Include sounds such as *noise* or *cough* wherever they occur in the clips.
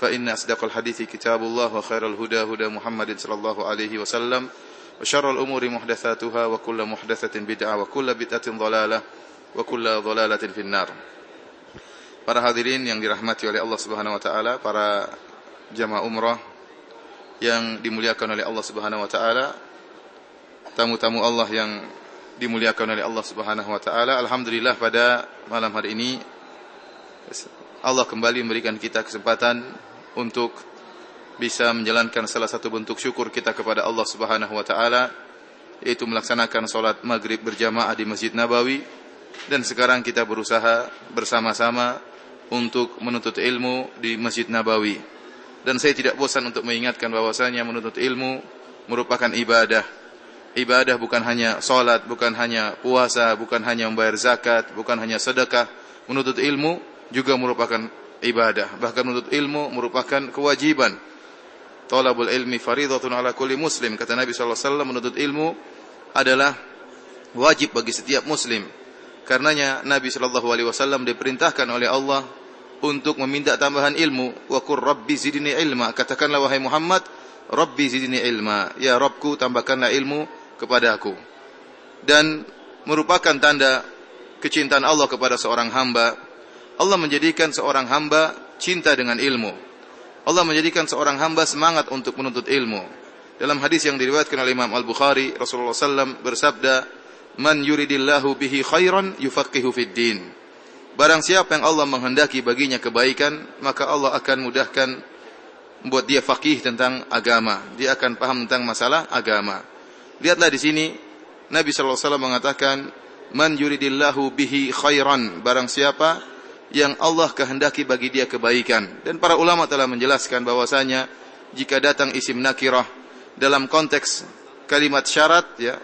فإن أصدق الحديث كتاب الله وخير الهدى هدى محمد صلى الله عليه وسلم وشر الأمور محدثاتها وكل محدثة بدعة وكل بدعة ضلالة وكل ضلالة في النار Para hadirin yang dirahmati oleh Allah Subhanahu wa taala, para jamaah umrah yang dimuliakan oleh Allah Subhanahu wa taala, tamu-tamu Allah yang dimuliakan oleh Allah Subhanahu wa taala. Alhamdulillah pada malam hari ini Allah kembali memberikan kita kesempatan untuk bisa menjalankan salah satu bentuk syukur kita kepada Allah Subhanahu wa taala yaitu melaksanakan salat maghrib berjamaah di Masjid Nabawi. Dan sekarang kita berusaha bersama-sama untuk menuntut ilmu di Masjid Nabawi. Dan saya tidak bosan untuk mengingatkan bahwasanya menuntut ilmu merupakan ibadah. Ibadah bukan hanya salat bukan hanya puasa bukan hanya membayar zakat bukan hanya sedekah. Menuntut ilmu juga merupakan ibadah. Bahkan menuntut ilmu merupakan kewajiban. Talabul ilmi faridatun ala kulli muslim. Kata Nabi SAW menuntut ilmu adalah wajib bagi setiap muslim. Karenanya Nabi SAW diperintahkan oleh Allah untuk meminta tambahan ilmu. Wa qur rabbi zidni ilma. Katakanlah wahai Muhammad, Rabbi zidni ilma. Ya Rabbku tambahkanlah ilmu kepada aku. Dan merupakan tanda kecintaan Allah kepada seorang hamba Allah menjadikan seorang hamba cinta dengan ilmu. Allah menjadikan seorang hamba semangat untuk menuntut ilmu. Dalam hadis yang diriwayatkan oleh Imam Al-Bukhari, Rasulullah SAW bersabda, "Man yuridillahu bihi khairan yufaqihu fid din." Barang siapa yang Allah menghendaki baginya kebaikan, maka Allah akan mudahkan membuat dia faqih tentang agama. Dia akan paham tentang masalah agama. Lihatlah di sini Nabi sallallahu alaihi wasallam mengatakan, "Man yuridillahu bihi khairan." Barang siapa yang Allah kehendaki bagi dia kebaikan. Dan para ulama telah menjelaskan bahwasanya jika datang isim nakirah dalam konteks kalimat syarat ya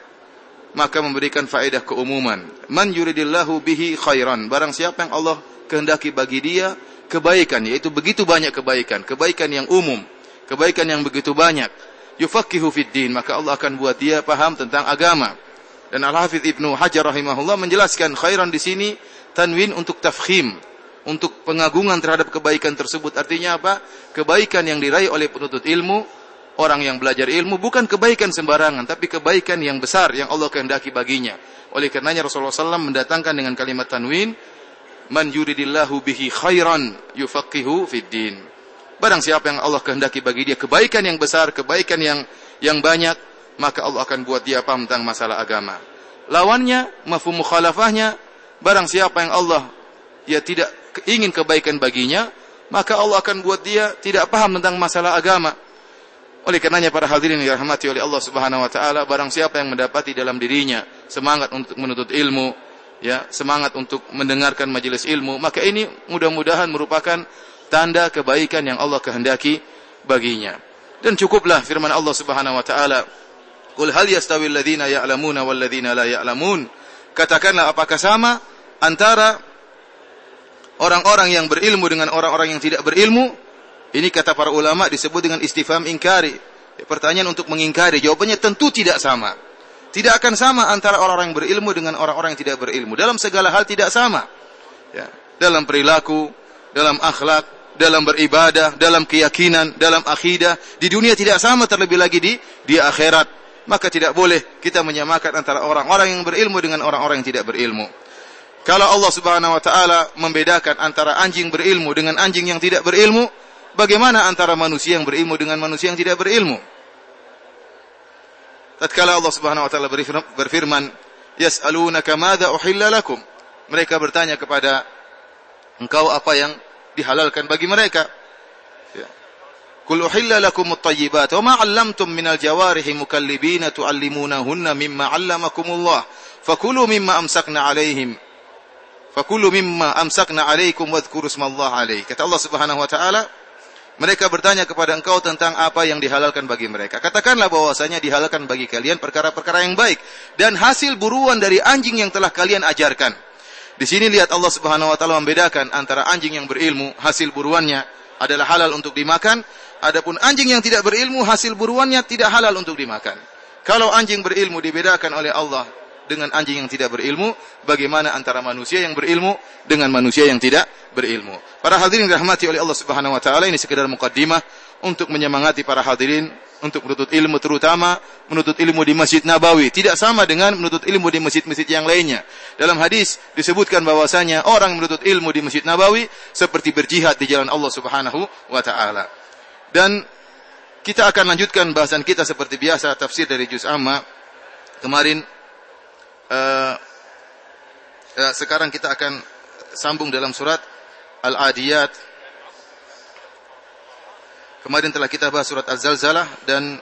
maka memberikan faedah keumuman. Man yuridillahu bihi khairan. Barang siapa yang Allah kehendaki bagi dia kebaikan yaitu begitu banyak kebaikan, kebaikan yang umum, kebaikan yang begitu banyak. Yufaqihu fid din, maka Allah akan buat dia paham tentang agama. Dan Al-Hafidz Ibnu Hajar rahimahullah menjelaskan khairan di sini tanwin untuk tafkhim, untuk pengagungan terhadap kebaikan tersebut. Artinya apa? Kebaikan yang diraih oleh penuntut ilmu, orang yang belajar ilmu bukan kebaikan sembarangan, tapi kebaikan yang besar yang Allah kehendaki baginya. Oleh karenanya Rasulullah SAW mendatangkan dengan kalimat tanwin, Man yuridillahu bihi khairan yufaqihu fid din. Barang siapa yang Allah kehendaki bagi dia kebaikan yang besar, kebaikan yang yang banyak, maka Allah akan buat dia paham tentang masalah agama. Lawannya, mafhum mukhalafahnya, barang siapa yang Allah ya tidak ingin kebaikan baginya, maka Allah akan buat dia tidak paham tentang masalah agama. Oleh karenanya para hadirin yang dirahmati oleh Allah Subhanahu wa taala, barang siapa yang mendapati dalam dirinya semangat untuk menuntut ilmu, ya, semangat untuk mendengarkan majelis ilmu, maka ini mudah-mudahan merupakan tanda kebaikan yang Allah kehendaki baginya. Dan cukuplah firman Allah Subhanahu wa taala, "Qul hal yastawi alladziina ya'lamuna wal ladziina la ya'lamun?" Katakanlah apakah sama antara orang-orang yang berilmu dengan orang-orang yang tidak berilmu? Ini kata para ulama disebut dengan istifham ingkari. Ya, pertanyaan untuk mengingkari. Jawabannya tentu tidak sama. Tidak akan sama antara orang-orang yang berilmu dengan orang-orang yang tidak berilmu. Dalam segala hal tidak sama. Ya, dalam perilaku, dalam akhlak, dalam beribadah, dalam keyakinan, dalam akidah. Di dunia tidak sama terlebih lagi di di akhirat. Maka tidak boleh kita menyamakan antara orang-orang yang berilmu dengan orang-orang yang tidak berilmu. Kalau Allah Subhanahu wa taala membedakan antara anjing berilmu dengan anjing yang tidak berilmu, bagaimana antara manusia yang berilmu dengan manusia yang tidak berilmu? tatkala Allah Subhanahu wa taala berfirman, "Yas'alunaka madza uhilla lakum?" Mereka bertanya kepada engkau apa yang dihalalkan bagi mereka. Ya. Kul uhilla lakum at-tayyibat wa ma 'allamtum minal jawarihi mukallibina tu'allimunahunna mimma 'allamakumullah. Fakulu mimma amsakna 'alaihim. Fakulu mimma amsakna 'alaikum wadhkuru ismallahi 'alaihi. Kata Allah Subhanahu wa taala, mereka bertanya kepada engkau tentang apa yang dihalalkan bagi mereka. Katakanlah bahwasanya dihalalkan bagi kalian perkara-perkara yang baik dan hasil buruan dari anjing yang telah kalian ajarkan. Di sini lihat Allah Subhanahu wa taala membedakan antara anjing yang berilmu, hasil buruannya adalah halal untuk dimakan, adapun anjing yang tidak berilmu, hasil buruannya tidak halal untuk dimakan. Kalau anjing berilmu dibedakan oleh Allah dengan anjing yang tidak berilmu, bagaimana antara manusia yang berilmu dengan manusia yang tidak berilmu. Para hadirin dirahmati oleh Allah Subhanahu wa taala ini sekedar mukaddimah untuk menyemangati para hadirin untuk menuntut ilmu terutama menuntut ilmu di Masjid Nabawi tidak sama dengan menuntut ilmu di masjid-masjid yang lainnya. Dalam hadis disebutkan bahwasanya orang menuntut ilmu di Masjid Nabawi seperti berjihad di jalan Allah Subhanahu wa taala. Dan kita akan lanjutkan bahasan kita seperti biasa tafsir dari juz amma. Kemarin uh, sekarang kita akan sambung dalam surat Al-Adiyat. Kemarin telah kita bahas surat Az-Zalzalah dan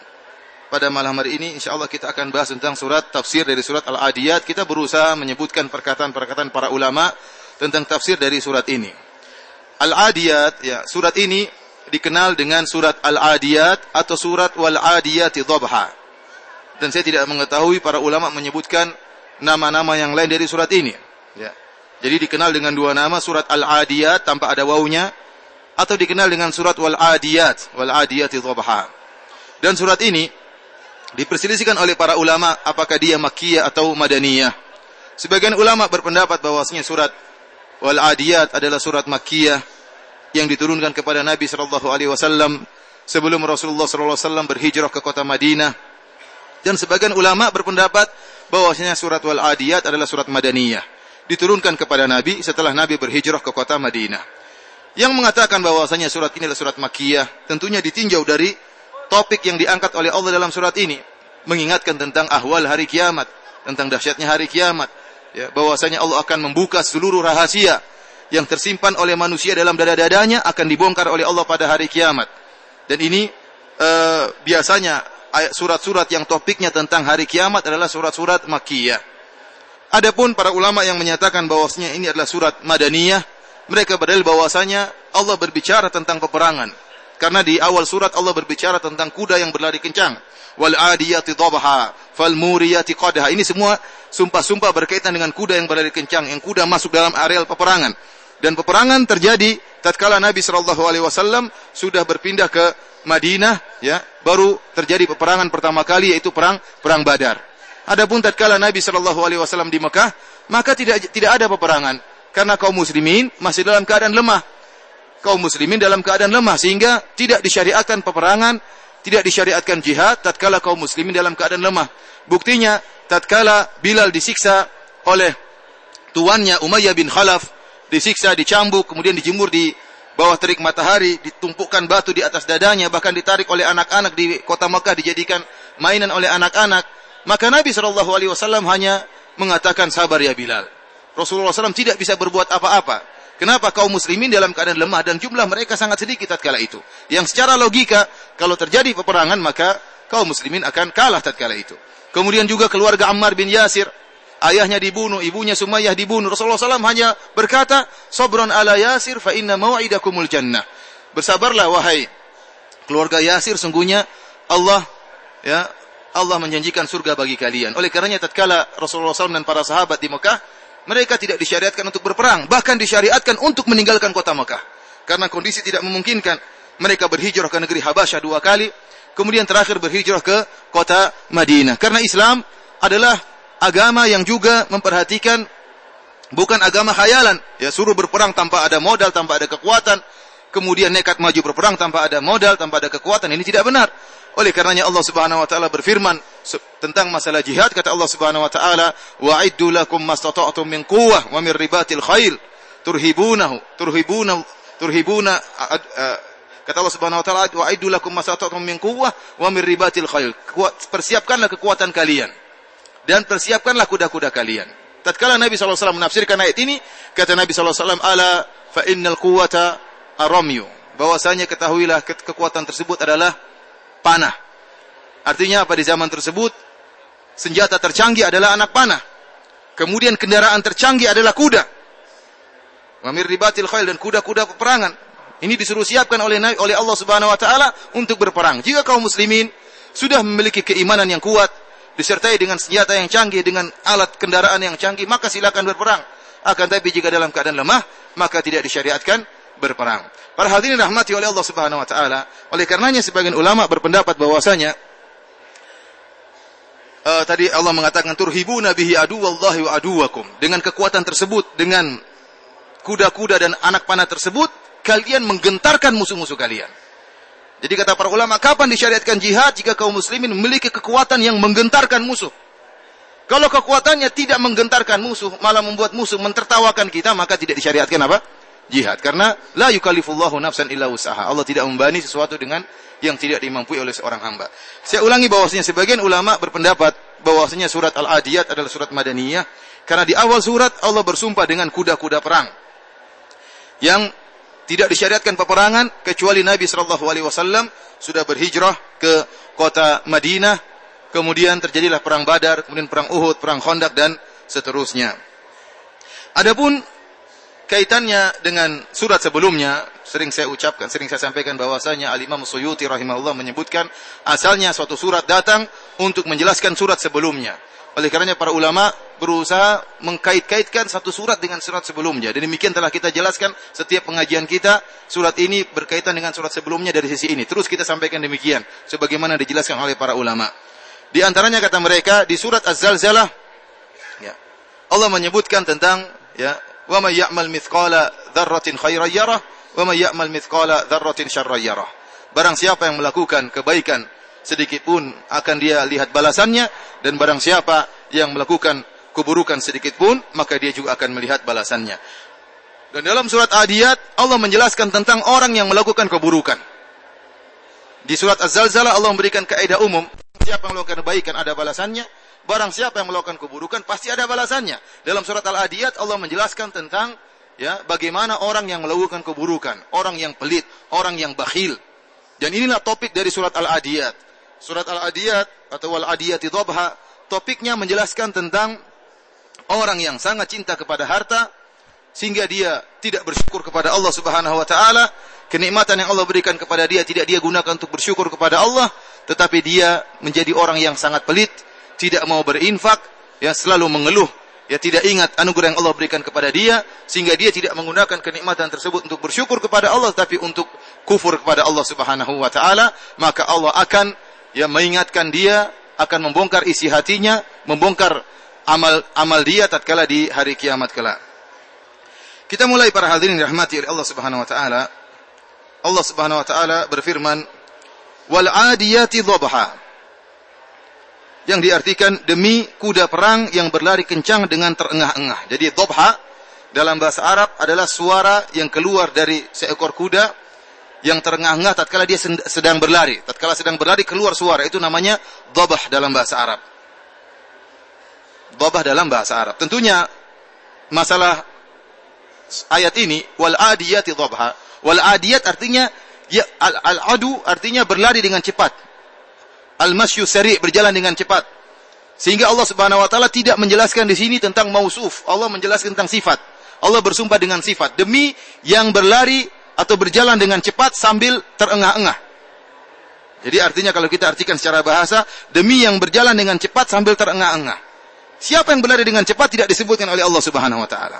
pada malam hari ini insyaallah kita akan bahas tentang surat tafsir dari surat Al-Adiyat. Kita berusaha menyebutkan perkataan-perkataan para ulama tentang tafsir dari surat ini. Al-Adiyat ya, surat ini dikenal dengan surat Al-Adiyat atau surat Wal-Adiyati Dhabha. Dan saya tidak mengetahui para ulama menyebutkan nama-nama yang lain dari surat ini. Ya. Jadi dikenal dengan dua nama surat Al-Adiyat tanpa ada wawunya atau dikenal dengan surat Wal-Adiyat, Wal-Adiyati Dhabha. Dan surat ini diperselisihkan oleh para ulama apakah dia Makkiyah atau Madaniyah. Sebagian ulama berpendapat bahwasanya surat Wal-Adiyat adalah surat Makkiyah yang diturunkan kepada Nabi sallallahu alaihi wasallam sebelum Rasulullah sallallahu alaihi wasallam berhijrah ke kota Madinah. Dan sebagian ulama berpendapat bahwasanya surat Wal-Adiyat adalah surat Madaniyah. Diturunkan kepada Nabi setelah Nabi berhijrah ke kota Madinah. Yang mengatakan bahwasanya surat ini adalah surat Makkiyah, tentunya ditinjau dari topik yang diangkat oleh Allah dalam surat ini, mengingatkan tentang ahwal hari kiamat, tentang dahsyatnya hari kiamat, ya, bahwasanya Allah akan membuka seluruh rahasia yang tersimpan oleh manusia dalam dada-dadanya akan dibongkar oleh Allah pada hari kiamat. Dan ini uh, biasanya surat-surat yang topiknya tentang hari kiamat adalah surat-surat Makkiyah. Adapun para ulama yang menyatakan bahwasanya ini adalah surat Madaniyah, mereka berdalil bahwasanya Allah berbicara tentang peperangan. Karena di awal surat Allah berbicara tentang kuda yang berlari kencang. Wal adiyati dhabha, fal muriyati qadha. Ini semua sumpah-sumpah berkaitan dengan kuda yang berlari kencang, yang kuda masuk dalam areal peperangan. Dan peperangan terjadi tatkala Nabi Shallallahu alaihi wasallam sudah berpindah ke Madinah ya, baru terjadi peperangan pertama kali yaitu perang perang Badar. Adapun tatkala Nabi Shallallahu alaihi wasallam di Mekah, maka tidak tidak ada peperangan karena kaum muslimin masih dalam keadaan lemah. Kaum muslimin dalam keadaan lemah sehingga tidak disyariatkan peperangan, tidak disyariatkan jihad tatkala kaum muslimin dalam keadaan lemah. Buktinya tatkala Bilal disiksa oleh tuannya Umayyah bin Khalaf, disiksa, dicambuk, kemudian dijemur di bawah terik matahari, ditumpukkan batu di atas dadanya, bahkan ditarik oleh anak-anak di kota Mekah dijadikan mainan oleh anak-anak. Maka Nabi Shallallahu hanya mengatakan sabar ya Bilal. Rasulullah SAW tidak bisa berbuat apa-apa. Kenapa kaum muslimin dalam keadaan lemah dan jumlah mereka sangat sedikit tatkala itu. Yang secara logika, kalau terjadi peperangan maka kaum muslimin akan kalah tatkala itu. Kemudian juga keluarga Ammar bin Yasir ayahnya dibunuh, ibunya Sumayyah dibunuh. Rasulullah SAW hanya berkata, "Sabron ala Yasir fa inna mau'idakumul jannah." Bersabarlah wahai keluarga Yasir, sungguhnya Allah ya Allah menjanjikan surga bagi kalian. Oleh karenanya tatkala Rasulullah SAW dan para sahabat di Mekah, mereka tidak disyariatkan untuk berperang, bahkan disyariatkan untuk meninggalkan kota Mekah. Karena kondisi tidak memungkinkan. Mereka berhijrah ke negeri Habasyah dua kali, kemudian terakhir berhijrah ke kota Madinah. Karena Islam adalah agama yang juga memperhatikan bukan agama khayalan, ya suruh berperang tanpa ada modal, tanpa ada kekuatan, kemudian nekat maju berperang tanpa ada modal, tanpa ada kekuatan, ini tidak benar. Oleh karenanya Allah Subhanahu wa taala berfirman tentang masalah jihad. Kata Allah Subhanahu wa taala, "Wa'iddu lakum mastata'tum min quwwah wa min ribatil khail turhibunahu turhibuna turhibuna Kata Allah Subhanahu wa taala, "Wa aidu lakum masata'tum min quwwah wa min ribatil khail." Persiapkanlah kekuatan kalian dan persiapkanlah kuda-kuda kalian. Tatkala Nabi SAW menafsirkan ayat ini, kata Nabi SAW, "Ala fa innal quwwata aramyu." Bahwasanya ketahuilah ke kekuatan tersebut adalah panah. Artinya apa di zaman tersebut? Senjata tercanggih adalah anak panah. Kemudian kendaraan tercanggih adalah kuda. Wamir ribatil khail dan kuda-kuda peperangan. Ini disuruh siapkan oleh oleh Allah Subhanahu wa taala untuk berperang. Jika kaum muslimin sudah memiliki keimanan yang kuat disertai dengan senjata yang canggih dengan alat kendaraan yang canggih, maka silakan berperang. Akan tapi jika dalam keadaan lemah, maka tidak disyariatkan berperang. Para hadirin rahmati oleh Allah Subhanahu wa taala, oleh karenanya sebagian ulama berpendapat bahwasanya uh, tadi Allah mengatakan turhibu nabihi adu wallahi wa aduwakum. Dengan kekuatan tersebut, dengan kuda-kuda dan anak panah tersebut, kalian menggentarkan musuh-musuh kalian. Jadi kata para ulama, kapan disyariatkan jihad jika kaum muslimin memiliki kekuatan yang menggentarkan musuh? Kalau kekuatannya tidak menggentarkan musuh, malah membuat musuh mentertawakan kita, maka tidak disyariatkan apa? Jihad. Karena la yukallifullahu nafsan illa usaha. Allah tidak membani sesuatu dengan yang tidak dimampu oleh seorang hamba. Saya ulangi bahwasanya sebagian ulama berpendapat bahwasanya surat Al-Adiyat adalah surat Madaniyah karena di awal surat Allah bersumpah dengan kuda-kuda perang yang tidak disyariatkan peperangan kecuali Nabi Shallallahu Alaihi Wasallam sudah berhijrah ke kota Madinah, kemudian terjadilah perang Badar, kemudian perang Uhud, perang Khandaq dan seterusnya. Adapun kaitannya dengan surat sebelumnya, sering saya ucapkan, sering saya sampaikan bahwasanya Al-Imam Suyuti rahimahullah menyebutkan asalnya suatu surat datang untuk menjelaskan surat sebelumnya. Oleh karenanya para ulama berusaha mengkait-kaitkan satu surat dengan surat sebelumnya. Dan demikian telah kita jelaskan setiap pengajian kita, surat ini berkaitan dengan surat sebelumnya dari sisi ini. Terus kita sampaikan demikian, sebagaimana dijelaskan oleh para ulama. Di antaranya kata mereka di surat Az-Zalzalah, ya, Allah menyebutkan tentang ya, mithqala dzarratin khairan yarah wa may ya'mal mithqala dzarratin syarran yarah. Barang siapa yang melakukan kebaikan sedikit pun akan dia lihat balasannya dan barang siapa yang melakukan keburukan sedikit pun maka dia juga akan melihat balasannya. Dan dalam surat Adiyat Allah menjelaskan tentang orang yang melakukan keburukan. Di surat Az-Zalzalah Allah memberikan kaidah umum, siapa yang melakukan kebaikan ada balasannya, barang siapa yang melakukan keburukan pasti ada balasannya. Dalam surat Al-Adiyat Allah menjelaskan tentang ya bagaimana orang yang melakukan keburukan, orang yang pelit, orang yang bakhil. Dan inilah topik dari surat Al-Adiyat. Surat Al-Adiyat atau Al-Adiyati Dhabha topiknya menjelaskan tentang orang yang sangat cinta kepada harta sehingga dia tidak bersyukur kepada Allah Subhanahu wa taala, kenikmatan yang Allah berikan kepada dia tidak dia gunakan untuk bersyukur kepada Allah, tetapi dia menjadi orang yang sangat pelit, tidak mau berinfak, ya selalu mengeluh, ya tidak ingat anugerah yang Allah berikan kepada dia sehingga dia tidak menggunakan kenikmatan tersebut untuk bersyukur kepada Allah tapi untuk kufur kepada Allah Subhanahu wa taala, maka Allah akan ya mengingatkan dia akan membongkar isi hatinya, membongkar amal amal dia tatkala di hari kiamat kelak. Kita mulai para hadirin rahmati oleh Allah Subhanahu wa taala. Allah Subhanahu wa taala berfirman, "Wal 'adiyati dhabha." Yang diartikan demi kuda perang yang berlari kencang dengan terengah-engah. Jadi dhabha dalam bahasa Arab adalah suara yang keluar dari seekor kuda yang terengah-engah tatkala dia sedang berlari. Tatkala sedang berlari keluar suara itu namanya dhabah dalam bahasa Arab. Dhabah dalam bahasa Arab. Tentunya masalah ayat ini wal adiyati dhabha. Wal adiyat artinya ya al, al adu artinya berlari dengan cepat. Al masyu sari berjalan dengan cepat. Sehingga Allah Subhanahu wa taala tidak menjelaskan di sini tentang mausuf. Allah menjelaskan tentang sifat. Allah bersumpah dengan sifat demi yang berlari atau berjalan dengan cepat sambil terengah-engah. Jadi artinya kalau kita artikan secara bahasa, demi yang berjalan dengan cepat sambil terengah-engah. Siapa yang berlari dengan cepat tidak disebutkan oleh Allah Subhanahu wa taala.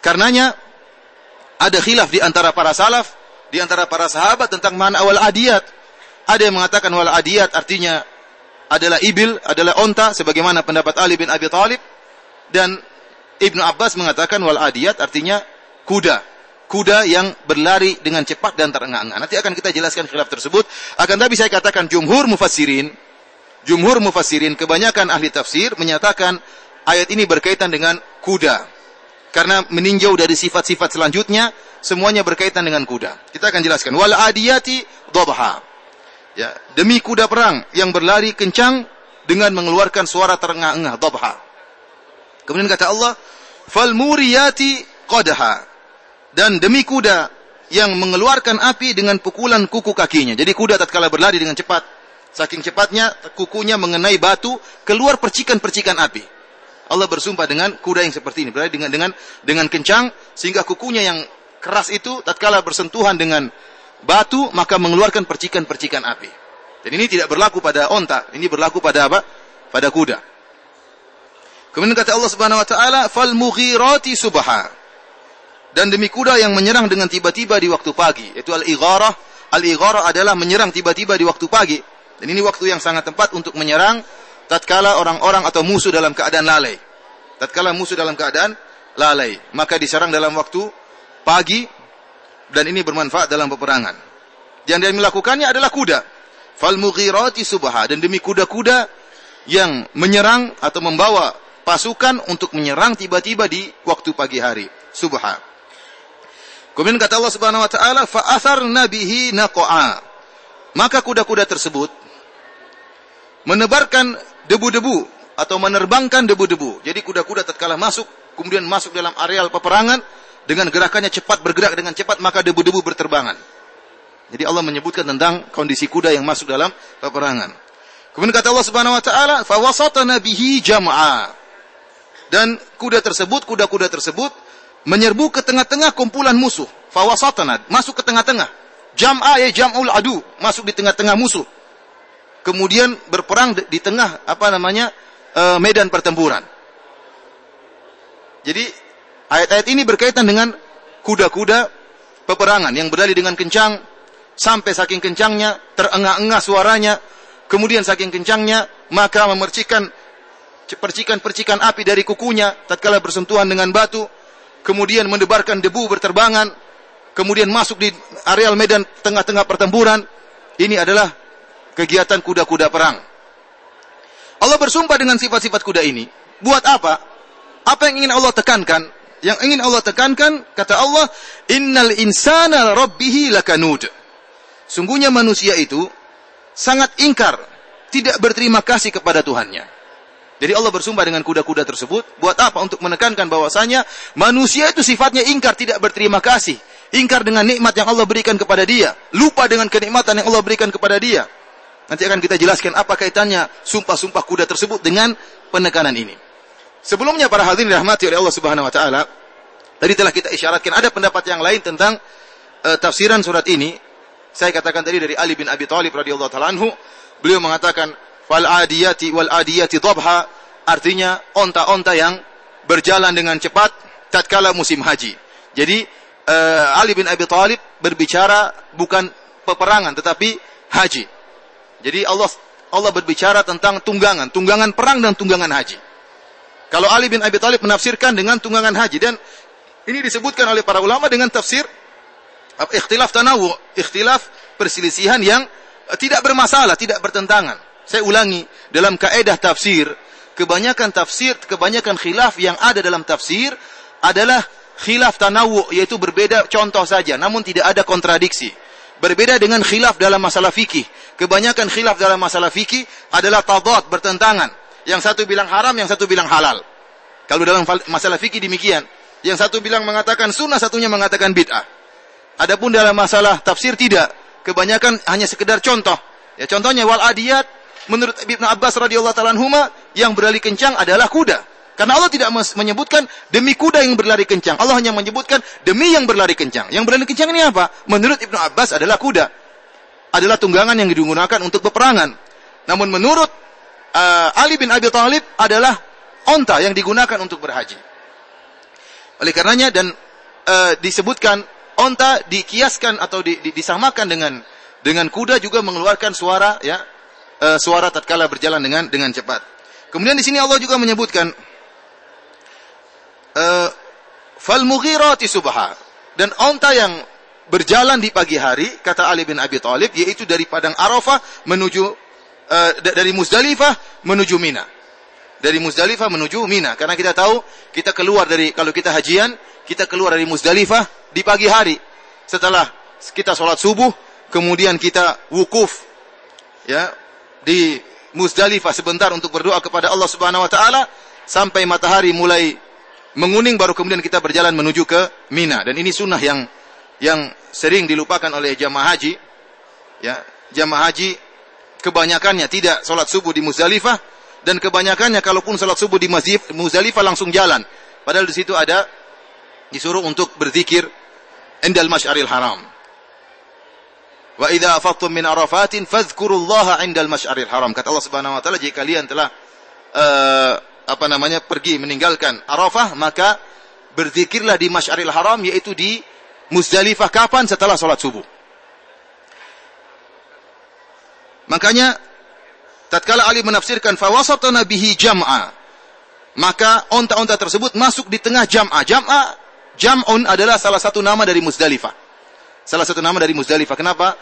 Karenanya ada khilaf di antara para salaf, di antara para sahabat tentang mana awal adiyat. Ada yang mengatakan wal adiyat artinya adalah ibil, adalah onta sebagaimana pendapat Ali bin Abi Thalib dan Ibnu Abbas mengatakan wal adiyat artinya kuda kuda yang berlari dengan cepat dan terengah-engah. Nanti akan kita jelaskan khilaf tersebut. Akan tapi saya katakan jumhur mufassirin, jumhur mufassirin, kebanyakan ahli tafsir menyatakan ayat ini berkaitan dengan kuda. Karena meninjau dari sifat-sifat selanjutnya, semuanya berkaitan dengan kuda. Kita akan jelaskan. Wal adiyati dhabha. Ya, demi kuda perang yang berlari kencang dengan mengeluarkan suara terengah-engah dhabha. Kemudian kata Allah, fal muriyati qadha. Dan demi kuda yang mengeluarkan api dengan pukulan kuku kakinya. Jadi kuda tatkala berlari dengan cepat, saking cepatnya kukunya mengenai batu, keluar percikan-percikan api. Allah bersumpah dengan kuda yang seperti ini, berlari dengan dengan dengan kencang sehingga kukunya yang keras itu tatkala bersentuhan dengan batu maka mengeluarkan percikan-percikan api. Dan ini tidak berlaku pada onta, ini berlaku pada apa? Pada kuda. Kemudian kata Allah Subhanahu wa taala, "Fal mughirati subha." Dan demi kuda yang menyerang dengan tiba-tiba di waktu pagi. Itu al-igharah. Al-igharah adalah menyerang tiba-tiba di waktu pagi. Dan ini waktu yang sangat tepat untuk menyerang tatkala orang-orang atau musuh dalam keadaan lalai. Tatkala musuh dalam keadaan lalai, maka diserang dalam waktu pagi dan ini bermanfaat dalam peperangan. Yang dia melakukannya adalah kuda. Fal mughirati subha dan demi kuda-kuda yang menyerang atau membawa pasukan untuk menyerang tiba-tiba di waktu pagi hari. Subha. Kemudian kata Allah Subhanahu wa taala, fa atharna bihi naqa'a. Maka kuda-kuda tersebut menebarkan debu-debu atau menerbangkan debu-debu. Jadi kuda-kuda tatkala masuk kemudian masuk dalam areal peperangan dengan gerakannya cepat bergerak dengan cepat maka debu-debu berterbangan. Jadi Allah menyebutkan tentang kondisi kuda yang masuk dalam peperangan. Kemudian kata Allah Subhanahu wa taala, "Fa wasatna bihi jam'a." Dan kuda tersebut, kuda-kuda tersebut menyerbu ke tengah-tengah kumpulan musuh. Fawasatana, masuk ke tengah-tengah. Jam'a ya jam'ul adu, masuk di tengah-tengah musuh. Kemudian berperang di tengah apa namanya? Uh, medan pertempuran. Jadi ayat-ayat ini berkaitan dengan kuda-kuda peperangan yang berlari dengan kencang sampai saking kencangnya terengah-engah suaranya, kemudian saking kencangnya maka memercikan percikan-percikan api dari kukunya tatkala bersentuhan dengan batu kemudian mendebarkan debu berterbangan, kemudian masuk di areal medan tengah-tengah pertempuran. Ini adalah kegiatan kuda-kuda perang. Allah bersumpah dengan sifat-sifat kuda ini. Buat apa? Apa yang ingin Allah tekankan? Yang ingin Allah tekankan, kata Allah, Innal insana rabbihi lakanud. Sungguhnya manusia itu sangat ingkar, tidak berterima kasih kepada Tuhannya. Jadi Allah bersumpah dengan kuda-kuda tersebut. Buat apa? Untuk menekankan bahwasanya manusia itu sifatnya ingkar, tidak berterima kasih. Ingkar dengan nikmat yang Allah berikan kepada dia. Lupa dengan kenikmatan yang Allah berikan kepada dia. Nanti akan kita jelaskan apa kaitannya sumpah-sumpah kuda tersebut dengan penekanan ini. Sebelumnya para hadirin dirahmati oleh Allah Subhanahu wa taala, tadi telah kita isyaratkan ada pendapat yang lain tentang uh, tafsiran surat ini. Saya katakan tadi dari Ali bin Abi Thalib radhiyallahu taala anhu, beliau mengatakan wal adiyati wal adiyati dhabha artinya onta-onta yang berjalan dengan cepat tatkala musim haji. Jadi uh, Ali bin Abi Thalib berbicara bukan peperangan tetapi haji. Jadi Allah Allah berbicara tentang tunggangan, tunggangan perang dan tunggangan haji. Kalau Ali bin Abi Thalib menafsirkan dengan tunggangan haji dan ini disebutkan oleh para ulama dengan tafsir ikhtilaf tanawu, ikhtilaf perselisihan yang tidak bermasalah, tidak bertentangan. Saya ulangi, dalam kaedah tafsir, kebanyakan tafsir, kebanyakan khilaf yang ada dalam tafsir adalah khilaf tanawu, yaitu berbeda contoh saja, namun tidak ada kontradiksi. Berbeda dengan khilaf dalam masalah fikih. Kebanyakan khilaf dalam masalah fikih adalah tadad, bertentangan. Yang satu bilang haram, yang satu bilang halal. Kalau dalam masalah fikih demikian. Yang satu bilang mengatakan sunnah, satunya mengatakan bid'ah. Adapun dalam masalah tafsir tidak. Kebanyakan hanya sekedar contoh. Ya contohnya wal adiyat menurut Ibnu Abbas radhiyallahu taala yang berlari kencang adalah kuda. Karena Allah tidak menyebutkan demi kuda yang berlari kencang. Allah hanya menyebutkan demi yang berlari kencang. Yang berlari kencang ini apa? Menurut Ibnu Abbas adalah kuda. Adalah tunggangan yang digunakan untuk peperangan. Namun menurut uh, Ali bin Abi Thalib adalah onta yang digunakan untuk berhaji. Oleh karenanya dan uh, disebutkan onta dikiaskan atau di, di, disamakan dengan dengan kuda juga mengeluarkan suara ya uh, suara tatkala berjalan dengan dengan cepat. Kemudian di sini Allah juga menyebutkan uh, fal mughirati subha dan onta yang berjalan di pagi hari kata Ali bin Abi Thalib yaitu dari padang Arafah menuju uh, dari Muzdalifah menuju Mina. Dari Muzdalifah menuju Mina karena kita tahu kita keluar dari kalau kita hajian kita keluar dari Muzdalifah di pagi hari setelah kita sholat subuh, kemudian kita wukuf ya di Muzdalifah sebentar untuk berdoa kepada Allah Subhanahu wa taala sampai matahari mulai menguning baru kemudian kita berjalan menuju ke Mina. Dan ini sunnah yang yang sering dilupakan oleh jamaah haji. Ya jamaah haji kebanyakannya tidak sholat subuh di Muzdalifah dan kebanyakannya kalaupun sholat subuh di Muzdalifah langsung jalan. Padahal di situ ada disuruh untuk berzikir indal masyaril haram Wa idza afattum min arafatin fadhkurullaha 'indal masy'aril haram. Kata Allah Subhanahu wa taala, jika kalian telah uh, apa namanya pergi meninggalkan Arafah, maka berzikirlah di Masy'aril Haram yaitu di Muzdalifah kapan? Setelah salat subuh. Makanya tatkala Ali menafsirkan fawasatana bihi jam'a, maka onta-onta tersebut masuk di tengah jam'a. Jam'a jam'un adalah salah satu nama dari Muzdalifah. Salah satu nama dari Muzdalifah. Kenapa?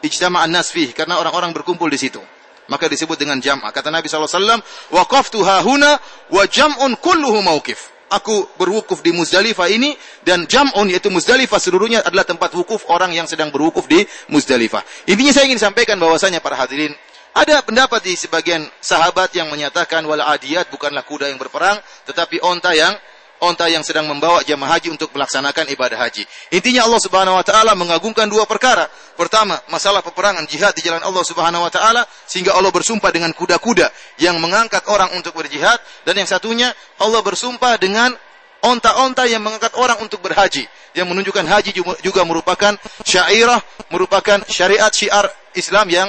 Ijtama'an nas fih. Karena orang-orang berkumpul di situ. Maka disebut dengan jam'ah. Kata Nabi SAW, Waqaftu hahuna wa jam'un kulluhu mawkif. Aku berwukuf di Muzdalifah ini dan jam'un yaitu Muzdalifah seluruhnya adalah tempat wukuf orang yang sedang berwukuf di Muzdalifah. Intinya saya ingin sampaikan bahwasanya para hadirin ada pendapat di sebagian sahabat yang menyatakan wal adiyat bukanlah kuda yang berperang tetapi onta yang onta yang sedang membawa jamaah haji untuk melaksanakan ibadah haji. Intinya Allah Subhanahu wa taala mengagungkan dua perkara. Pertama, masalah peperangan jihad di jalan Allah Subhanahu wa taala sehingga Allah bersumpah dengan kuda-kuda yang mengangkat orang untuk berjihad dan yang satunya Allah bersumpah dengan onta-onta yang mengangkat orang untuk berhaji yang menunjukkan haji juga merupakan syairah, merupakan syariat syiar Islam yang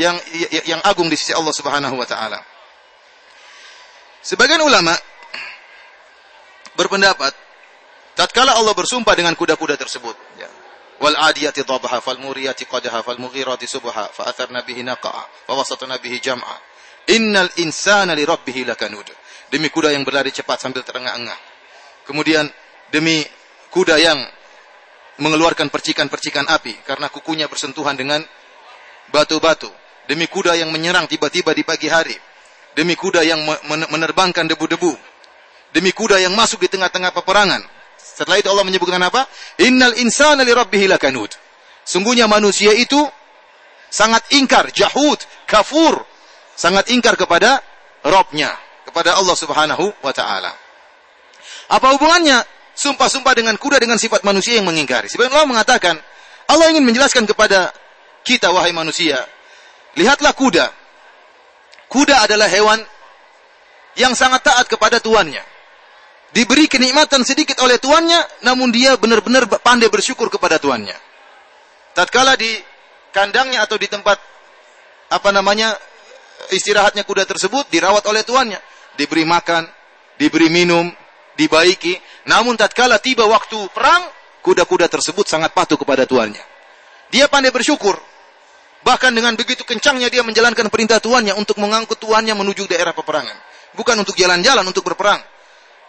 yang yang agung di sisi Allah Subhanahu wa taala. Sebagian ulama berpendapat tatkala Allah bersumpah dengan kuda-kuda tersebut ya wal adiyati dhabha fal muriyati qadha fal mughirati subha fa atharna bihi naqa fa wasatna bihi jam'a innal insana li rabbih lakanud. Demi kuda yang berlari cepat sambil terengah-engah. Kemudian demi kuda yang mengeluarkan percikan-percikan api karena kukunya bersentuhan dengan batu-batu. Demi kuda yang menyerang tiba-tiba di pagi hari. Demi kuda yang menerbangkan debu-debu demi kuda yang masuk di tengah-tengah peperangan. Setelah itu Allah menyebutkan apa? Innal insana li rabbih lakanud. Sungguhnya manusia itu sangat ingkar, jahud, kafur, sangat ingkar kepada Robnya, kepada Allah Subhanahu wa taala. Apa hubungannya sumpah-sumpah dengan kuda dengan sifat manusia yang mengingkari? Sebenarnya Allah mengatakan, Allah ingin menjelaskan kepada kita wahai manusia, lihatlah kuda. Kuda adalah hewan yang sangat taat kepada tuannya diberi kenikmatan sedikit oleh tuannya, namun dia benar-benar pandai bersyukur kepada tuannya. Tatkala di kandangnya atau di tempat apa namanya istirahatnya kuda tersebut dirawat oleh tuannya, diberi makan, diberi minum, dibaiki. Namun tatkala tiba waktu perang, kuda-kuda tersebut sangat patuh kepada tuannya. Dia pandai bersyukur. Bahkan dengan begitu kencangnya dia menjalankan perintah tuannya untuk mengangkut tuannya menuju daerah peperangan. Bukan untuk jalan-jalan, untuk berperang.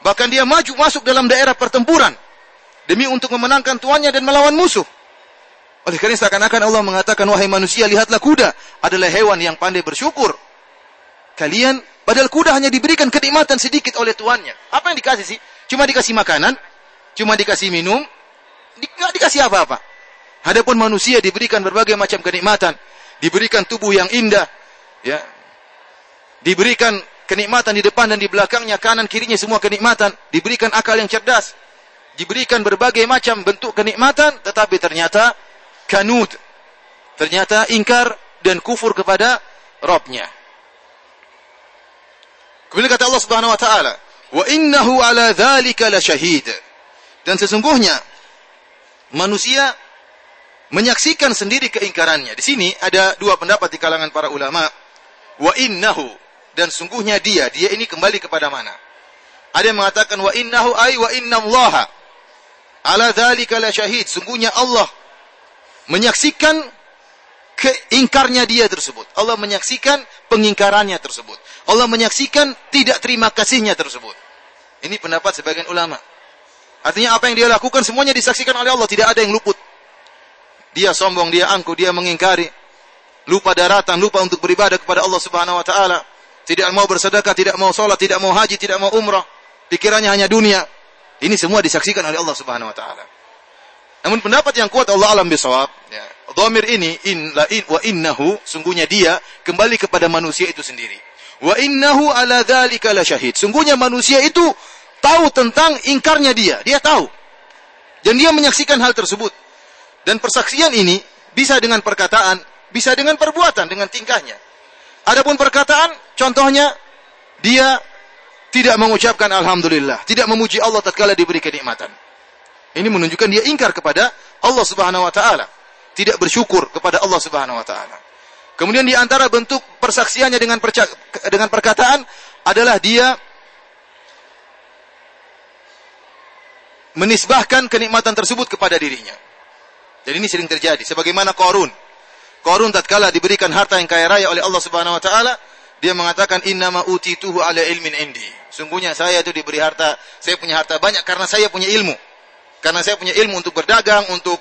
Bahkan dia maju masuk dalam daerah pertempuran demi untuk memenangkan tuannya dan melawan musuh. Oleh karena seakan-akan Allah mengatakan wahai manusia lihatlah kuda adalah hewan yang pandai bersyukur. Kalian padahal kuda hanya diberikan kenikmatan sedikit oleh tuannya. Apa yang dikasih sih? Cuma dikasih makanan, cuma dikasih minum, di, dikasih apa-apa. Adapun manusia diberikan berbagai macam kenikmatan, diberikan tubuh yang indah, ya. Diberikan kenikmatan di depan dan di belakangnya, kanan kirinya semua kenikmatan, diberikan akal yang cerdas, diberikan berbagai macam bentuk kenikmatan, tetapi ternyata kanud, ternyata ingkar dan kufur kepada Robnya. Kemudian kata Allah Subhanahu Wa Taala, wa innahu ala dzalika syahid. Dan sesungguhnya manusia menyaksikan sendiri keingkarannya. Di sini ada dua pendapat di kalangan para ulama. Wa innahu dan sungguhnya dia, dia ini kembali kepada mana? Ada yang mengatakan wa innahu ay wa innallaha ala dzalika la syahid. Sungguhnya Allah menyaksikan keingkarnya dia tersebut. Allah menyaksikan pengingkarannya tersebut. Allah menyaksikan tidak terima kasihnya tersebut. Ini pendapat sebagian ulama. Artinya apa yang dia lakukan semuanya disaksikan oleh Allah, tidak ada yang luput. Dia sombong, dia angkuh, dia mengingkari, lupa daratan, lupa untuk beribadah kepada Allah Subhanahu wa taala tidak mau bersedekah, tidak mau sholat, tidak mau haji, tidak mau umrah. Pikirannya hanya dunia. Ini semua disaksikan oleh Allah Subhanahu wa taala. Namun pendapat yang kuat Allah alam bisawab, ya. Dhamir ini in la in wa innahu sungguhnya dia kembali kepada manusia itu sendiri. Wa innahu ala dzalika la syahid. Sungguhnya manusia itu tahu tentang ingkarnya dia, dia tahu. Dan dia menyaksikan hal tersebut. Dan persaksian ini bisa dengan perkataan, bisa dengan perbuatan, dengan tingkahnya. Adapun perkataan, contohnya dia tidak mengucapkan alhamdulillah, tidak memuji Allah tatkala diberi kenikmatan. Ini menunjukkan dia ingkar kepada Allah Subhanahu wa taala tidak bersyukur kepada Allah Subhanahu wa taala. Kemudian di antara bentuk persaksiannya dengan dengan perkataan adalah dia menisbahkan kenikmatan tersebut kepada dirinya. Jadi ini sering terjadi sebagaimana Qarun. Qarun tatkala diberikan harta yang kaya raya oleh Allah Subhanahu wa taala, dia mengatakan innama utituhu ala ilmin indi. Sungguhnya saya itu diberi harta, saya punya harta banyak karena saya punya ilmu. Karena saya punya ilmu untuk berdagang, untuk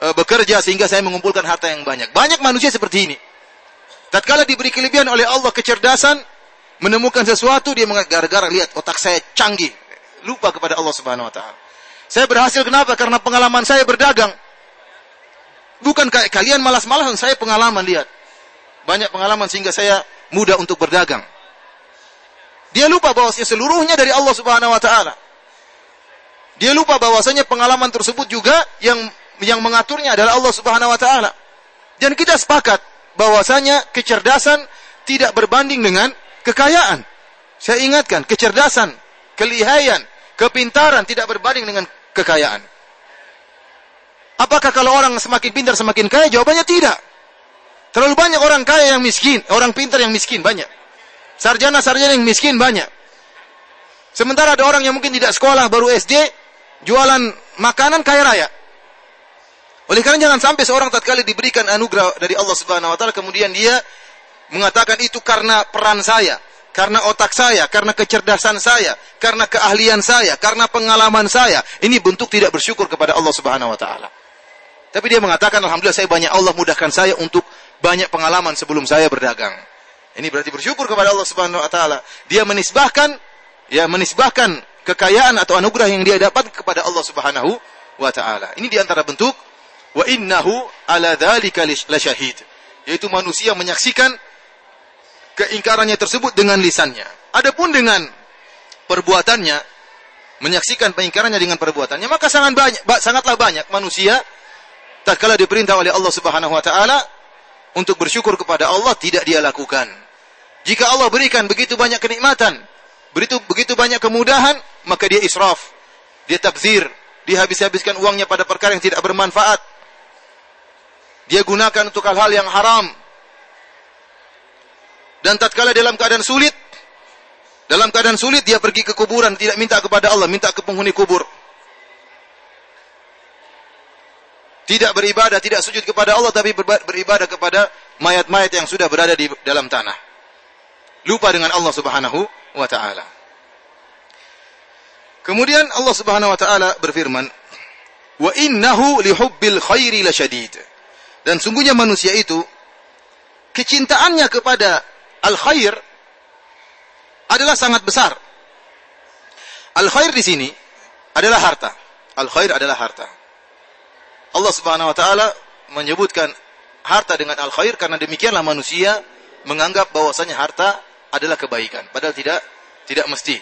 e, bekerja sehingga saya mengumpulkan harta yang banyak. Banyak manusia seperti ini. Tatkala diberi kelebihan oleh Allah kecerdasan, menemukan sesuatu dia gara-gara lihat otak saya canggih, lupa kepada Allah Subhanahu wa taala. Saya berhasil kenapa? Karena pengalaman saya berdagang. Bukan kayak kalian malas-malasan, saya pengalaman lihat. Banyak pengalaman sehingga saya mudah untuk berdagang. Dia lupa bahwasanya seluruhnya dari Allah Subhanahu wa taala. Dia lupa bahwasanya pengalaman tersebut juga yang yang mengaturnya adalah Allah Subhanahu wa taala. Dan kita sepakat bahwasanya kecerdasan tidak berbanding dengan kekayaan. Saya ingatkan, kecerdasan, kelihayan, kepintaran tidak berbanding dengan kekayaan. Apakah kalau orang semakin pintar semakin kaya? Jawabannya tidak. Terlalu banyak orang kaya yang miskin, orang pintar yang miskin banyak. Sarjana-sarjana yang miskin banyak. Sementara ada orang yang mungkin tidak sekolah, baru SD, jualan makanan kaya raya. Oleh karena jangan sampai seorang tatkala diberikan anugerah dari Allah Subhanahu wa taala kemudian dia mengatakan itu karena peran saya, karena otak saya, karena kecerdasan saya, karena keahlian saya, karena pengalaman saya. Ini bentuk tidak bersyukur kepada Allah Subhanahu wa taala. Tapi dia mengatakan alhamdulillah saya banyak Allah mudahkan saya untuk banyak pengalaman sebelum saya berdagang. Ini berarti bersyukur kepada Allah Subhanahu wa taala. Dia menisbahkan ya menisbahkan kekayaan atau anugerah yang dia dapat kepada Allah Subhanahu wa taala. Ini di antara bentuk Wa innahu ala dzalika lasyahid. Yaitu manusia menyaksikan keingkarannya tersebut dengan lisannya. Adapun dengan perbuatannya, menyaksikan pengingkarannya dengan perbuatannya, maka sangat banyak, sangatlah banyak manusia tatkala diperintah oleh Allah Subhanahu wa taala untuk bersyukur kepada Allah tidak dia lakukan. Jika Allah berikan begitu banyak kenikmatan, begitu begitu banyak kemudahan, maka dia israf, dia tabzir, dia habis-habiskan uangnya pada perkara yang tidak bermanfaat. Dia gunakan untuk hal-hal yang haram. Dan tatkala dalam keadaan sulit, dalam keadaan sulit dia pergi ke kuburan, tidak minta kepada Allah, minta ke penghuni kubur. Tidak beribadah, tidak sujud kepada Allah, tapi beribadah kepada mayat-mayat yang sudah berada di dalam tanah. Lupa dengan Allah subhanahu wa ta'ala. Kemudian Allah subhanahu wa ta'ala berfirman, Wa innahu lihubbil khairi lasyadid. Dan sungguhnya manusia itu kecintaannya kepada al-khair adalah sangat besar. Al-khair di sini adalah harta. Al-khair adalah harta. Allah Subhanahu wa taala menyebutkan harta dengan al-khair karena demikianlah manusia menganggap bahwasanya harta adalah kebaikan, padahal tidak tidak mesti.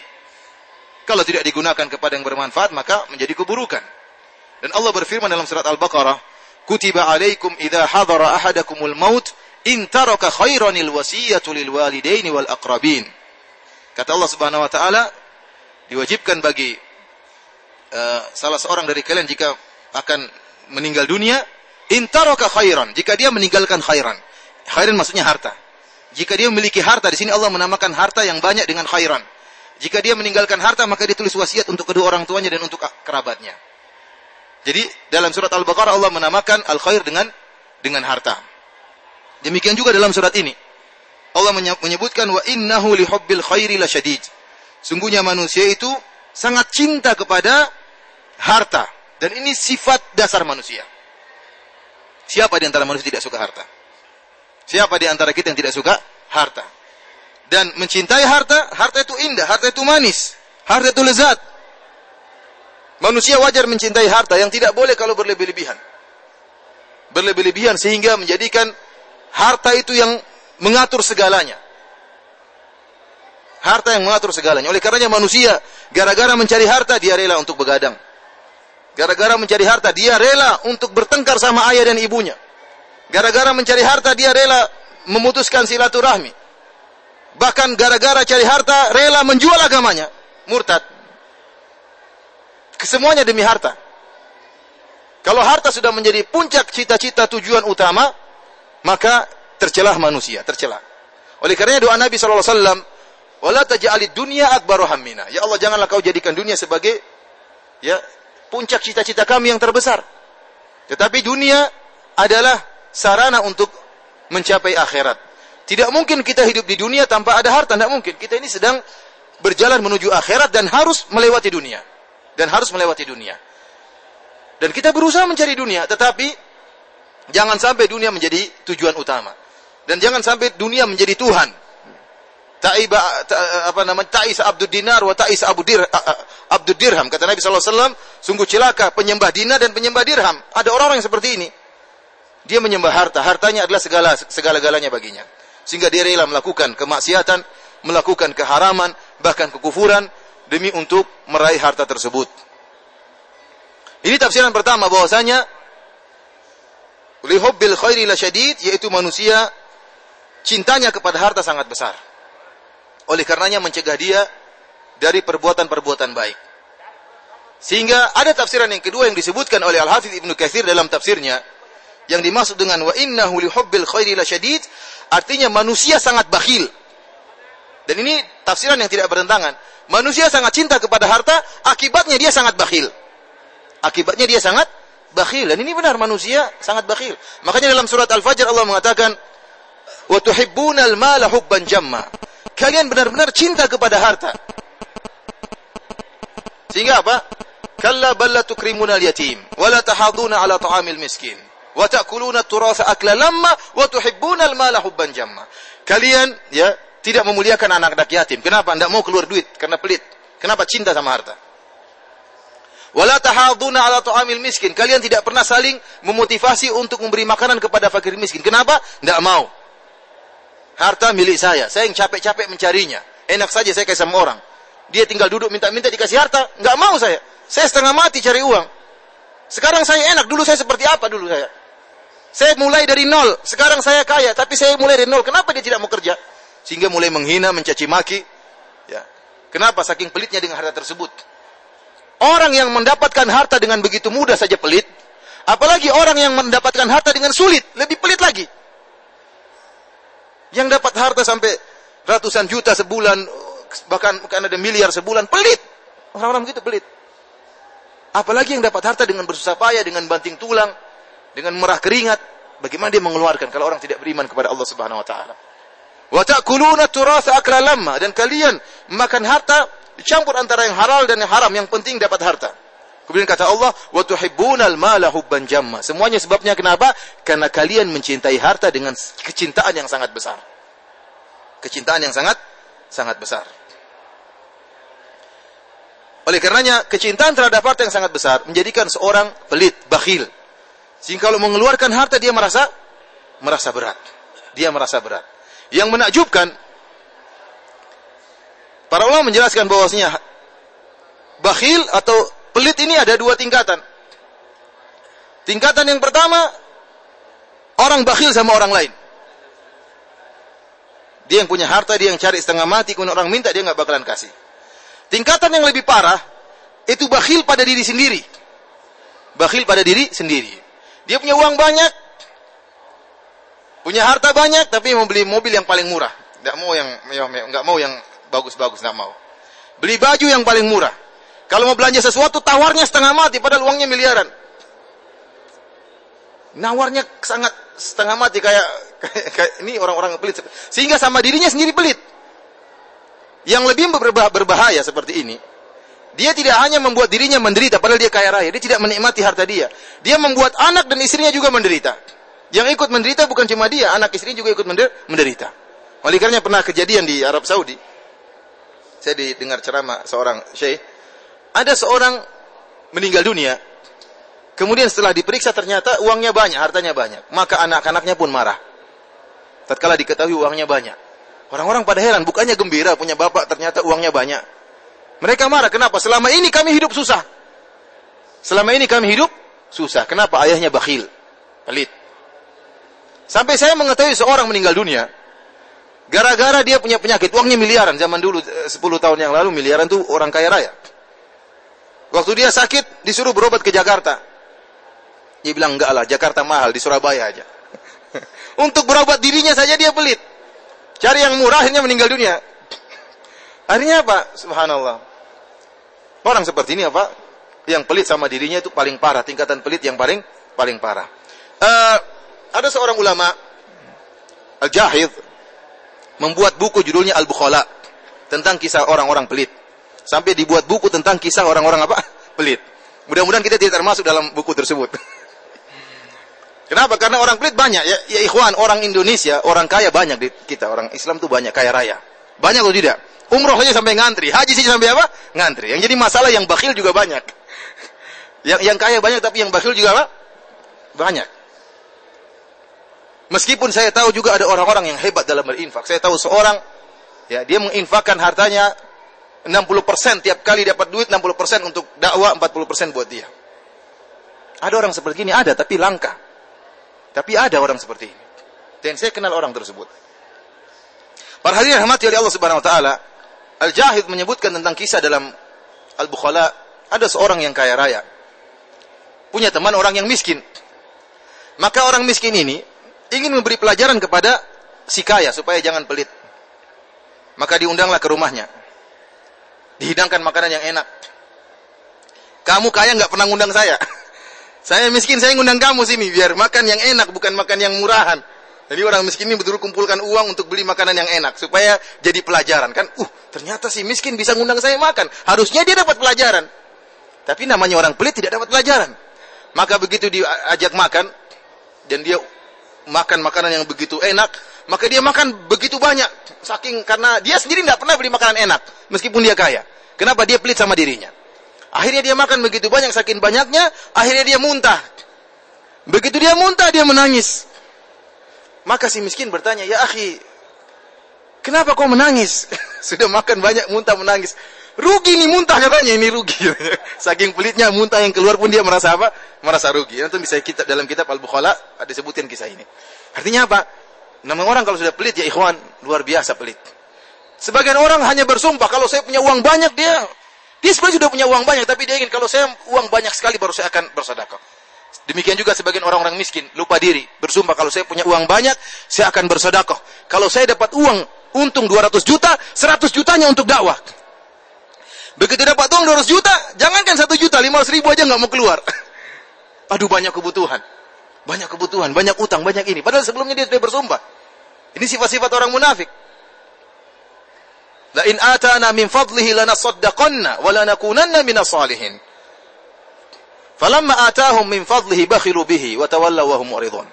Kalau tidak digunakan kepada yang bermanfaat maka menjadi keburukan. Dan Allah berfirman dalam surat Al-Baqarah, kutiba alaikum idza hadara ahadakumul maut in taraka khairanil wasiyatu lil walidaini wal aqrabin. Kata Allah Subhanahu wa taala diwajibkan bagi uh, salah seorang dari kalian jika akan meninggal dunia in taraka khairan jika dia meninggalkan khairan. Khairan maksudnya harta. Jika dia memiliki harta di sini Allah menamakan harta yang banyak dengan khairan. Jika dia meninggalkan harta maka dia tulis wasiat untuk kedua orang tuanya dan untuk kerabatnya. Jadi dalam surat Al-Baqarah Allah menamakan al-khair dengan dengan harta. Demikian juga dalam surat ini. Allah menyebutkan wa innahu lihubbil khairi lasyadid. Sungguhnya manusia itu sangat cinta kepada harta dan ini sifat dasar manusia. Siapa di antara manusia tidak suka harta? Siapa di antara kita yang tidak suka harta? Dan mencintai harta, harta itu indah, harta itu manis, harta itu lezat. Manusia wajar mencintai harta yang tidak boleh kalau berlebih-lebihan. Berlebih-lebihan sehingga menjadikan harta itu yang mengatur segalanya. Harta yang mengatur segalanya. Oleh karenanya manusia gara-gara mencari harta dia rela untuk begadang. Gara-gara mencari harta dia rela untuk bertengkar sama ayah dan ibunya. Gara-gara mencari harta dia rela memutuskan silaturahmi. Bahkan gara-gara cari harta rela menjual agamanya. Murtad. Kesemuanya demi harta. Kalau harta sudah menjadi puncak cita-cita tujuan utama, maka tercelah manusia, tercelah. Oleh karenanya doa Nabi sallallahu alaihi wasallam, "Wala taj'alid dunya akbaru hammina." Ya Allah, janganlah kau jadikan dunia sebagai ya puncak cita-cita kami yang terbesar. Tetapi dunia adalah sarana untuk mencapai akhirat. Tidak mungkin kita hidup di dunia tanpa ada harta, tidak mungkin. Kita ini sedang berjalan menuju akhirat dan harus melewati dunia. Dan harus melewati dunia. Dan kita berusaha mencari dunia, tetapi jangan sampai dunia menjadi tujuan utama. Dan jangan sampai dunia menjadi Tuhan. Ta'iba ta, apa namanya? Ta'is abdud dinar wa ta'is abdud dir, abdud dirham. Kata Nabi sallallahu alaihi wasallam, sungguh celaka penyembah dinar dan penyembah dirham. Ada orang-orang yang seperti ini. Dia menyembah harta, hartanya adalah segala segala-galanya baginya sehingga dia rela melakukan kemaksiatan, melakukan keharaman, bahkan kekufuran demi untuk meraih harta tersebut. Ini tafsiran pertama bahwasanya lihubbil khairi syadid yaitu manusia cintanya kepada harta sangat besar. Oleh karenanya mencegah dia dari perbuatan-perbuatan baik. Sehingga ada tafsiran yang kedua yang disebutkan oleh Al-Hafidz Ibnu Katsir dalam tafsirnya yang dimaksud dengan wa innahu lihubbil khairi syadid Artinya manusia sangat bakhil. Dan ini tafsiran yang tidak bertentangan. Manusia sangat cinta kepada harta, akibatnya dia sangat bakhil. Akibatnya dia sangat bakhil. Dan ini benar manusia sangat bakhil. Makanya dalam surat Al-Fajr Allah mengatakan, "Wa tuhibbunal mala hubban jamma." Kalian benar-benar cinta kepada harta. Sehingga apa? Kalla balla tukrimunal yatim wa la tahaduna ala ta'amil miskin wa ta'kuluna turatha akla lamma wa tuhibbuna al-mala hubban jamma. Kalian ya tidak memuliakan anak-anak yatim. Kenapa? Tidak mau keluar duit karena pelit. Kenapa? Cinta sama harta. Wala tahaduna ala ta'amil miskin. Kalian tidak pernah saling memotivasi untuk memberi makanan kepada fakir miskin. Kenapa? Tidak mau. Harta milik saya. Saya yang capek-capek mencarinya. Enak saja saya kasih sama orang. Dia tinggal duduk minta-minta dikasih harta. Nggak mau saya. Saya setengah mati cari uang. Sekarang saya enak. Dulu saya seperti apa dulu saya? Saya mulai dari nol, sekarang saya kaya, tapi saya mulai dari nol. Kenapa dia tidak mau kerja? Sehingga mulai menghina, mencaci maki. Ya. Kenapa? Saking pelitnya dengan harta tersebut. Orang yang mendapatkan harta dengan begitu mudah saja pelit, apalagi orang yang mendapatkan harta dengan sulit, lebih pelit lagi. Yang dapat harta sampai ratusan juta sebulan, bahkan bukan ada miliar sebulan, pelit. Orang-orang begitu pelit. Apalagi yang dapat harta dengan bersusah payah, dengan banting tulang, dengan merah keringat, bagaimana dia mengeluarkan kalau orang tidak beriman kepada Allah Subhanahu wa taala? Wa ta'kuluna turatha akla lamma dan kalian makan harta dicampur antara yang halal dan yang haram, yang penting dapat harta. Kemudian kata Allah, "Wa tuhibbunal mala hubban jamma." Semuanya sebabnya kenapa? Karena kalian mencintai harta dengan kecintaan yang sangat besar. Kecintaan yang sangat sangat besar. Oleh karenanya, kecintaan terhadap harta yang sangat besar menjadikan seorang pelit, bakhil. Sehingga kalau mengeluarkan harta dia merasa merasa berat. Dia merasa berat. Yang menakjubkan para ulama menjelaskan bahwasanya bakhil atau pelit ini ada dua tingkatan. Tingkatan yang pertama orang bakhil sama orang lain. Dia yang punya harta, dia yang cari setengah mati, kemudian orang minta dia nggak bakalan kasih. Tingkatan yang lebih parah itu bakhil pada diri sendiri. Bakhil pada diri sendiri. Dia punya uang banyak, punya harta banyak, tapi mau beli mobil yang paling murah. Tidak mau yang nggak mau yang bagus-bagus, nggak mau. Beli baju yang paling murah. Kalau mau belanja sesuatu, tawarnya setengah mati, padahal uangnya miliaran. Nawarnya sangat setengah mati kayak, kayak, kayak ini orang-orang pelit. Sehingga sama dirinya sendiri pelit. Yang lebih berbahaya seperti ini, dia tidak hanya membuat dirinya menderita padahal dia kaya raya, dia tidak menikmati harta dia. Dia membuat anak dan istrinya juga menderita. Yang ikut menderita bukan cuma dia, anak istrinya juga ikut menderita. Oleh karena pernah kejadian di Arab Saudi. Saya didengar ceramah seorang syekh. Ada seorang meninggal dunia, kemudian setelah diperiksa ternyata uangnya banyak, hartanya banyak, maka anak-anaknya pun marah. Tatkala diketahui uangnya banyak. Orang-orang pada heran, bukannya gembira punya bapak ternyata uangnya banyak. Mereka marah, kenapa? Selama ini kami hidup susah. Selama ini kami hidup susah. Kenapa ayahnya bakhil? Pelit. Sampai saya mengetahui seorang meninggal dunia, gara-gara dia punya penyakit, uangnya miliaran. Zaman dulu, 10 eh, tahun yang lalu, miliaran tuh orang kaya raya. Waktu dia sakit, disuruh berobat ke Jakarta. Dia bilang, enggak lah, Jakarta mahal, di Surabaya aja. *laughs* Untuk berobat dirinya saja dia pelit. Cari yang murah, akhirnya meninggal dunia. Akhirnya apa? Subhanallah. Orang seperti ini apa? Yang pelit sama dirinya itu paling parah. Tingkatan pelit yang paling paling parah. Uh, ada seorang ulama Al-Jahid membuat buku judulnya Al-Bukhala tentang kisah orang-orang pelit. Sampai dibuat buku tentang kisah orang-orang apa? Pelit. Mudah-mudahan kita tidak termasuk dalam buku tersebut. Kenapa? Karena orang pelit banyak. Ya, ya ikhwan, orang Indonesia, orang kaya banyak di kita. Orang Islam tuh banyak, kaya raya. Banyak atau tidak? Umroh saja sampai ngantri. Haji saja sampai apa? Ngantri. Yang jadi masalah yang bakhil juga banyak. Yang, yang kaya banyak, tapi yang bakhil juga apa? Banyak. Meskipun saya tahu juga ada orang-orang yang hebat dalam berinfak. Saya tahu seorang, ya dia menginfakkan hartanya 60% tiap kali dapat duit 60% untuk dakwah 40% buat dia. Ada orang seperti ini ada tapi langka. Tapi ada orang seperti ini. Dan saya kenal orang tersebut. Para hadirin rahmati oleh Allah Subhanahu wa taala, Al-Jahid menyebutkan tentang kisah dalam Al-Bukhala, ada seorang yang kaya raya. Punya teman orang yang miskin. Maka orang miskin ini ingin memberi pelajaran kepada si kaya supaya jangan pelit. Maka diundanglah ke rumahnya. Dihidangkan makanan yang enak. Kamu kaya nggak pernah ngundang saya. *laughs* Saya miskin, saya ngundang kamu sini biar makan yang enak, bukan makan yang murahan. Jadi orang miskin ini betul kumpulkan uang untuk beli makanan yang enak supaya jadi pelajaran kan. Uh, ternyata si miskin bisa ngundang saya makan. Harusnya dia dapat pelajaran. Tapi namanya orang pelit tidak dapat pelajaran. Maka begitu diajak makan dan dia makan makanan yang begitu enak, maka dia makan begitu banyak. Saking karena dia sendiri tidak pernah beli makanan enak meskipun dia kaya. Kenapa dia pelit sama dirinya? Akhirnya dia makan begitu banyak, saking banyaknya, akhirnya dia muntah. Begitu dia muntah, dia menangis. Maka si miskin bertanya, ya akhi, kenapa kau menangis? *laughs* Sudah makan banyak, muntah menangis. Rugi nih muntah katanya, ini rugi. *laughs* Saking pelitnya muntah yang keluar pun dia merasa apa? Merasa rugi. Itu bisa kita dalam kitab Al-Bukhala ada sebutin kisah ini. Artinya apa? Nama orang kalau sudah pelit ya ikhwan, luar biasa pelit. Sebagian orang hanya bersumpah kalau saya punya uang banyak dia dia sebenarnya sudah punya uang banyak, tapi dia ingin kalau saya uang banyak sekali baru saya akan bersedekah. Demikian juga sebagian orang-orang miskin, lupa diri, bersumpah kalau saya punya uang banyak, saya akan bersedekah. Kalau saya dapat uang untung 200 juta, 100 jutanya untuk dakwah. Begitu dapat uang 200 juta, jangankan 1 juta, 500 ribu aja nggak mau keluar. *laughs* Aduh banyak kebutuhan. Banyak kebutuhan, banyak utang, banyak ini. Padahal sebelumnya dia sudah bersumpah. Ini sifat-sifat orang munafik. La in atana min fadlihi lanasaddaqanna wa lanakunanna minas salihin. Falamma atahum min fadlihi bakhilu bihi wa tawallaw wa hum muridun.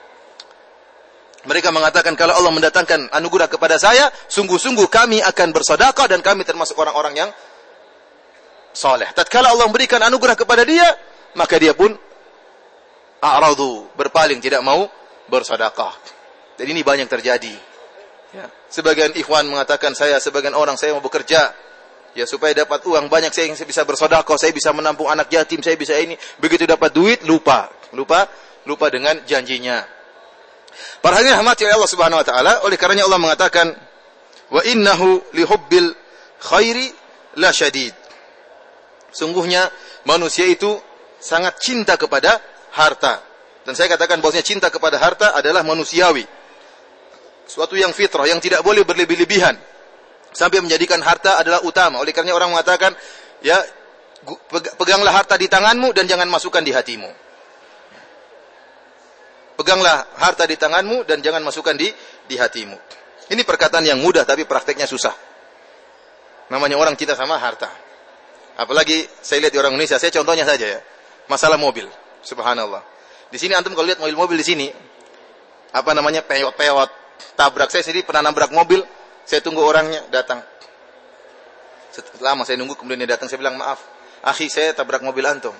Mereka mengatakan kalau Allah mendatangkan anugerah kepada saya, sungguh-sungguh kami akan bersedekah dan kami termasuk orang-orang yang saleh. Tatkala Allah memberikan anugerah kepada dia, maka dia pun a'radu, berpaling tidak mau bersedekah. Dan ini banyak terjadi. Ya. Sebagian ikhwan mengatakan saya, sebagian orang saya mau bekerja. Ya supaya dapat uang banyak saya yang bisa bersodakoh, saya bisa menampung anak yatim, saya bisa ini. Begitu dapat duit lupa, lupa, lupa dengan janjinya. Para hadirin rahmati Allah Subhanahu wa taala, oleh karenanya Allah mengatakan wa innahu lihubbil khairi la syadid. Sungguhnya manusia itu sangat cinta kepada harta. Dan saya katakan bahwasanya cinta kepada harta adalah manusiawi suatu yang fitrah yang tidak boleh berlebih-lebihan sampai menjadikan harta adalah utama. Oleh karena orang mengatakan, ya peganglah harta di tanganmu dan jangan masukkan di hatimu. Peganglah harta di tanganmu dan jangan masukkan di di hatimu. Ini perkataan yang mudah tapi prakteknya susah. Namanya orang cinta sama harta. Apalagi saya lihat di orang Indonesia, saya contohnya saja ya. Masalah mobil. Subhanallah. Di sini antum kalau lihat mobil-mobil di sini apa namanya peyot-peyot, tabrak saya sendiri pernah nabrak mobil saya tunggu orangnya datang lama saya nunggu kemudian dia datang saya bilang maaf akhi saya tabrak mobil antum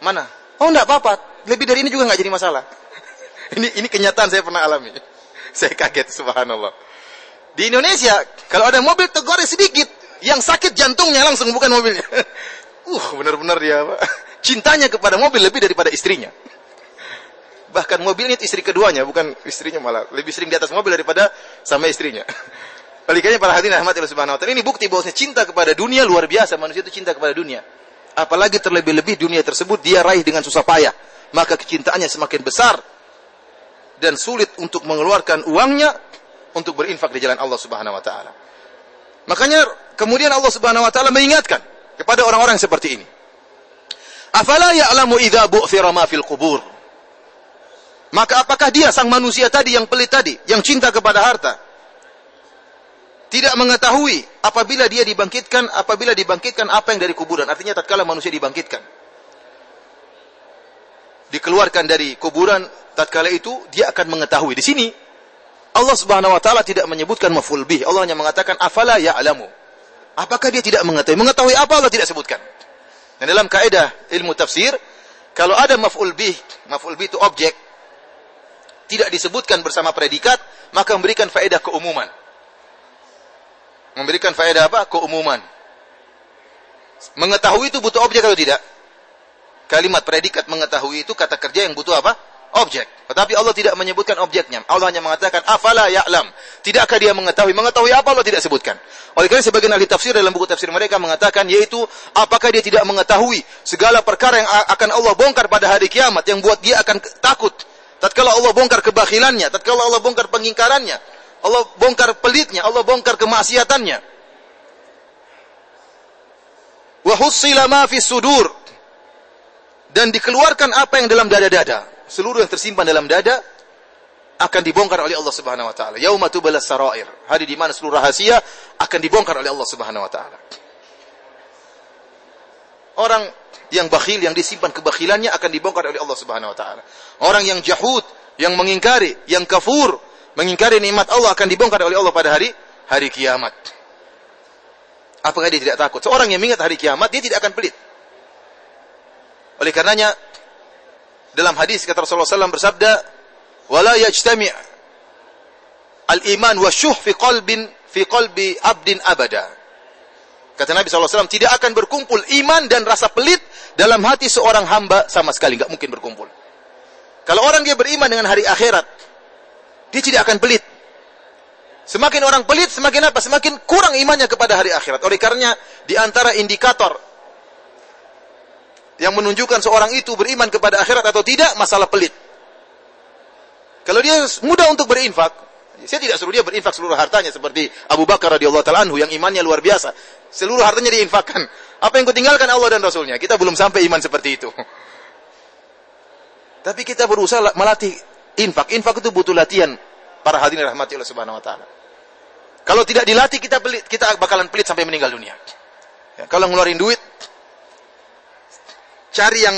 Mana? Oh, enggak apa-apa. Lebih dari ini juga enggak jadi masalah. *laughs* ini ini kenyataan saya pernah alami. *laughs* saya kaget subhanallah. Di Indonesia, kalau ada mobil tegornya sedikit, yang sakit jantungnya langsung bukan mobilnya. *laughs* uh, benar-benar dia apa? Cintanya kepada mobil lebih daripada istrinya. Bahkan mobilnya istri keduanya, bukan istrinya malah. Lebih sering di atas mobil daripada sama istrinya. *laughs* Oleh para hadirin rahmatillah subhanahu wa ta'ala. Ini bukti bahwasanya cinta kepada dunia luar biasa. Manusia itu cinta kepada dunia. Apalagi terlebih-lebih dunia tersebut dia raih dengan susah payah. Maka kecintaannya semakin besar. Dan sulit untuk mengeluarkan uangnya untuk berinfak di jalan Allah subhanahu wa ta'ala. Makanya kemudian Allah subhanahu wa ta'ala mengingatkan kepada orang-orang seperti ini. Afala ya'lamu idza bu'thira ma fil qubur. Maka apakah dia sang manusia tadi yang pelit tadi, yang cinta kepada harta, tidak mengetahui apabila dia dibangkitkan, apabila dibangkitkan apa yang dari kuburan. Artinya tatkala manusia dibangkitkan. Dikeluarkan dari kuburan, tatkala itu dia akan mengetahui. Di sini Allah Subhanahu wa taala tidak menyebutkan maf'ul bih. Allah hanya mengatakan afala ya'lamu. Apakah dia tidak mengetahui? Mengetahui apa Allah tidak sebutkan. Dan dalam kaidah ilmu tafsir, kalau ada maf'ul bih, maf'ul bih itu objek tidak disebutkan bersama predikat, maka memberikan faedah keumuman. Memberikan faedah apa? Keumuman. Mengetahui itu butuh objek atau tidak? Kalimat predikat mengetahui itu kata kerja yang butuh apa? Objek. Tetapi Allah tidak menyebutkan objeknya. Allah hanya mengatakan afala ya'lam. Tidakkah dia mengetahui? Mengetahui apa Allah tidak sebutkan. Oleh karena sebagian ahli tafsir dalam buku tafsir mereka mengatakan yaitu apakah dia tidak mengetahui segala perkara yang akan Allah bongkar pada hari kiamat yang buat dia akan takut tatkala Allah bongkar kebakhilannya, tatkala Allah bongkar pengingkarannya, Allah bongkar pelitnya, Allah bongkar kemaksiatannya. Wa hussila ma fi sudur. Dan dikeluarkan apa yang dalam dada-dada. Seluruh yang tersimpan dalam dada akan dibongkar oleh Allah Subhanahu wa taala. Yauma tubalas sarair. Hari di mana seluruh rahasia akan dibongkar oleh Allah Subhanahu wa taala. Orang yang bakhil, yang disimpan kebakhilannya akan dibongkar oleh Allah Subhanahu wa taala. Orang yang jahud, yang mengingkari, yang kafur, mengingkari nikmat Allah akan dibongkar oleh Allah pada hari hari kiamat. Apakah dia tidak takut? Seorang yang mengingat hari kiamat, dia tidak akan pelit. Oleh karenanya, dalam hadis kata Rasulullah SAW bersabda, "Wala yajtami' al-iman wa syuh fi qalbin fi qalbi abdin abada." Kata Nabi SAW, tidak akan berkumpul iman dan rasa pelit dalam hati seorang hamba sama sekali. Nggak mungkin berkumpul. Kalau orang dia beriman dengan hari akhirat, dia tidak akan pelit. Semakin orang pelit, semakin apa? Semakin kurang imannya kepada hari akhirat. Oleh karenanya, di antara indikator yang menunjukkan seorang itu beriman kepada akhirat atau tidak, masalah pelit. Kalau dia mudah untuk berinfak, saya tidak suruh dia berinfak seluruh hartanya seperti Abu Bakar radhiyallahu taala anhu yang imannya luar biasa. Seluruh hartanya diinfakkan. Apa yang kutinggalkan Allah dan Rasulnya? Kita belum sampai iman seperti itu. *laughs* Tapi kita berusaha melatih infak. Infak itu butuh latihan. Para hadirin rahmati Allah subhanahu wa ta'ala. Kalau tidak dilatih, kita pelit, kita bakalan pelit sampai meninggal dunia. Ya, kalau ngeluarin duit, cari yang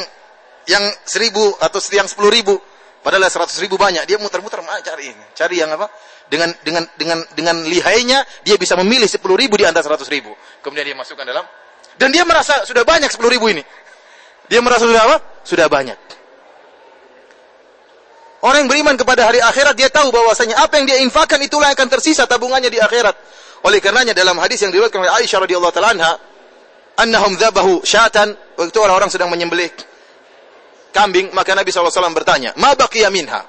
yang seribu atau yang sepuluh ribu. Padahal seratus ribu banyak. Dia muter-muter, cari ini. Cari yang apa? dengan dengan dengan dengan lihainya dia bisa memilih sepuluh ribu di antara seratus ribu. Kemudian dia masukkan dalam dan dia merasa sudah banyak sepuluh ribu ini. Dia merasa sudah apa? Sudah banyak. Orang yang beriman kepada hari akhirat dia tahu bahwasanya apa yang dia infakkan itulah yang akan tersisa tabungannya di akhirat. Oleh karenanya dalam hadis yang diriwayatkan oleh Aisyah radhiyallahu taala anha, annahum dzabahu syatan, waktu orang-orang sedang menyembelih kambing, maka Nabi SAW bertanya, "Ma baqiya minha?"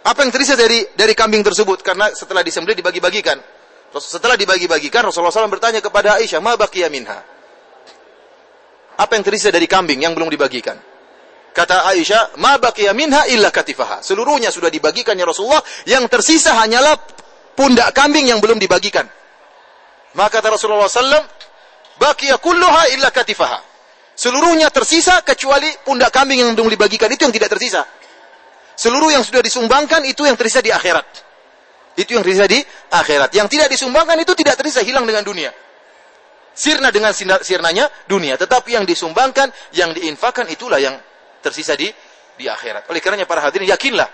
Apa yang tersisa dari dari kambing tersebut? Karena setelah disembelih dibagi-bagikan. Setelah dibagi-bagikan Rasulullah SAW bertanya kepada Aisyah, "Ma baqiya minha?" Apa yang tersisa dari kambing yang belum dibagikan? Kata Aisyah, "Ma baqiya minha illa katifaha." Seluruhnya sudah dibagikan ya Rasulullah, yang tersisa hanyalah pundak kambing yang belum dibagikan. Maka kata Rasulullah SAW, "Baqiya kulluha illa katifaha." Seluruhnya tersisa kecuali pundak kambing yang belum dibagikan itu yang tidak tersisa. Seluruh yang sudah disumbangkan itu yang tersisa di akhirat. Itu yang tersisa di akhirat. Yang tidak disumbangkan itu tidak tersisa hilang dengan dunia. Sirna dengan sirnanya dunia. Tetapi yang disumbangkan, yang diinfakkan itulah yang tersisa di di akhirat. Oleh karenanya para hadirin yakinlah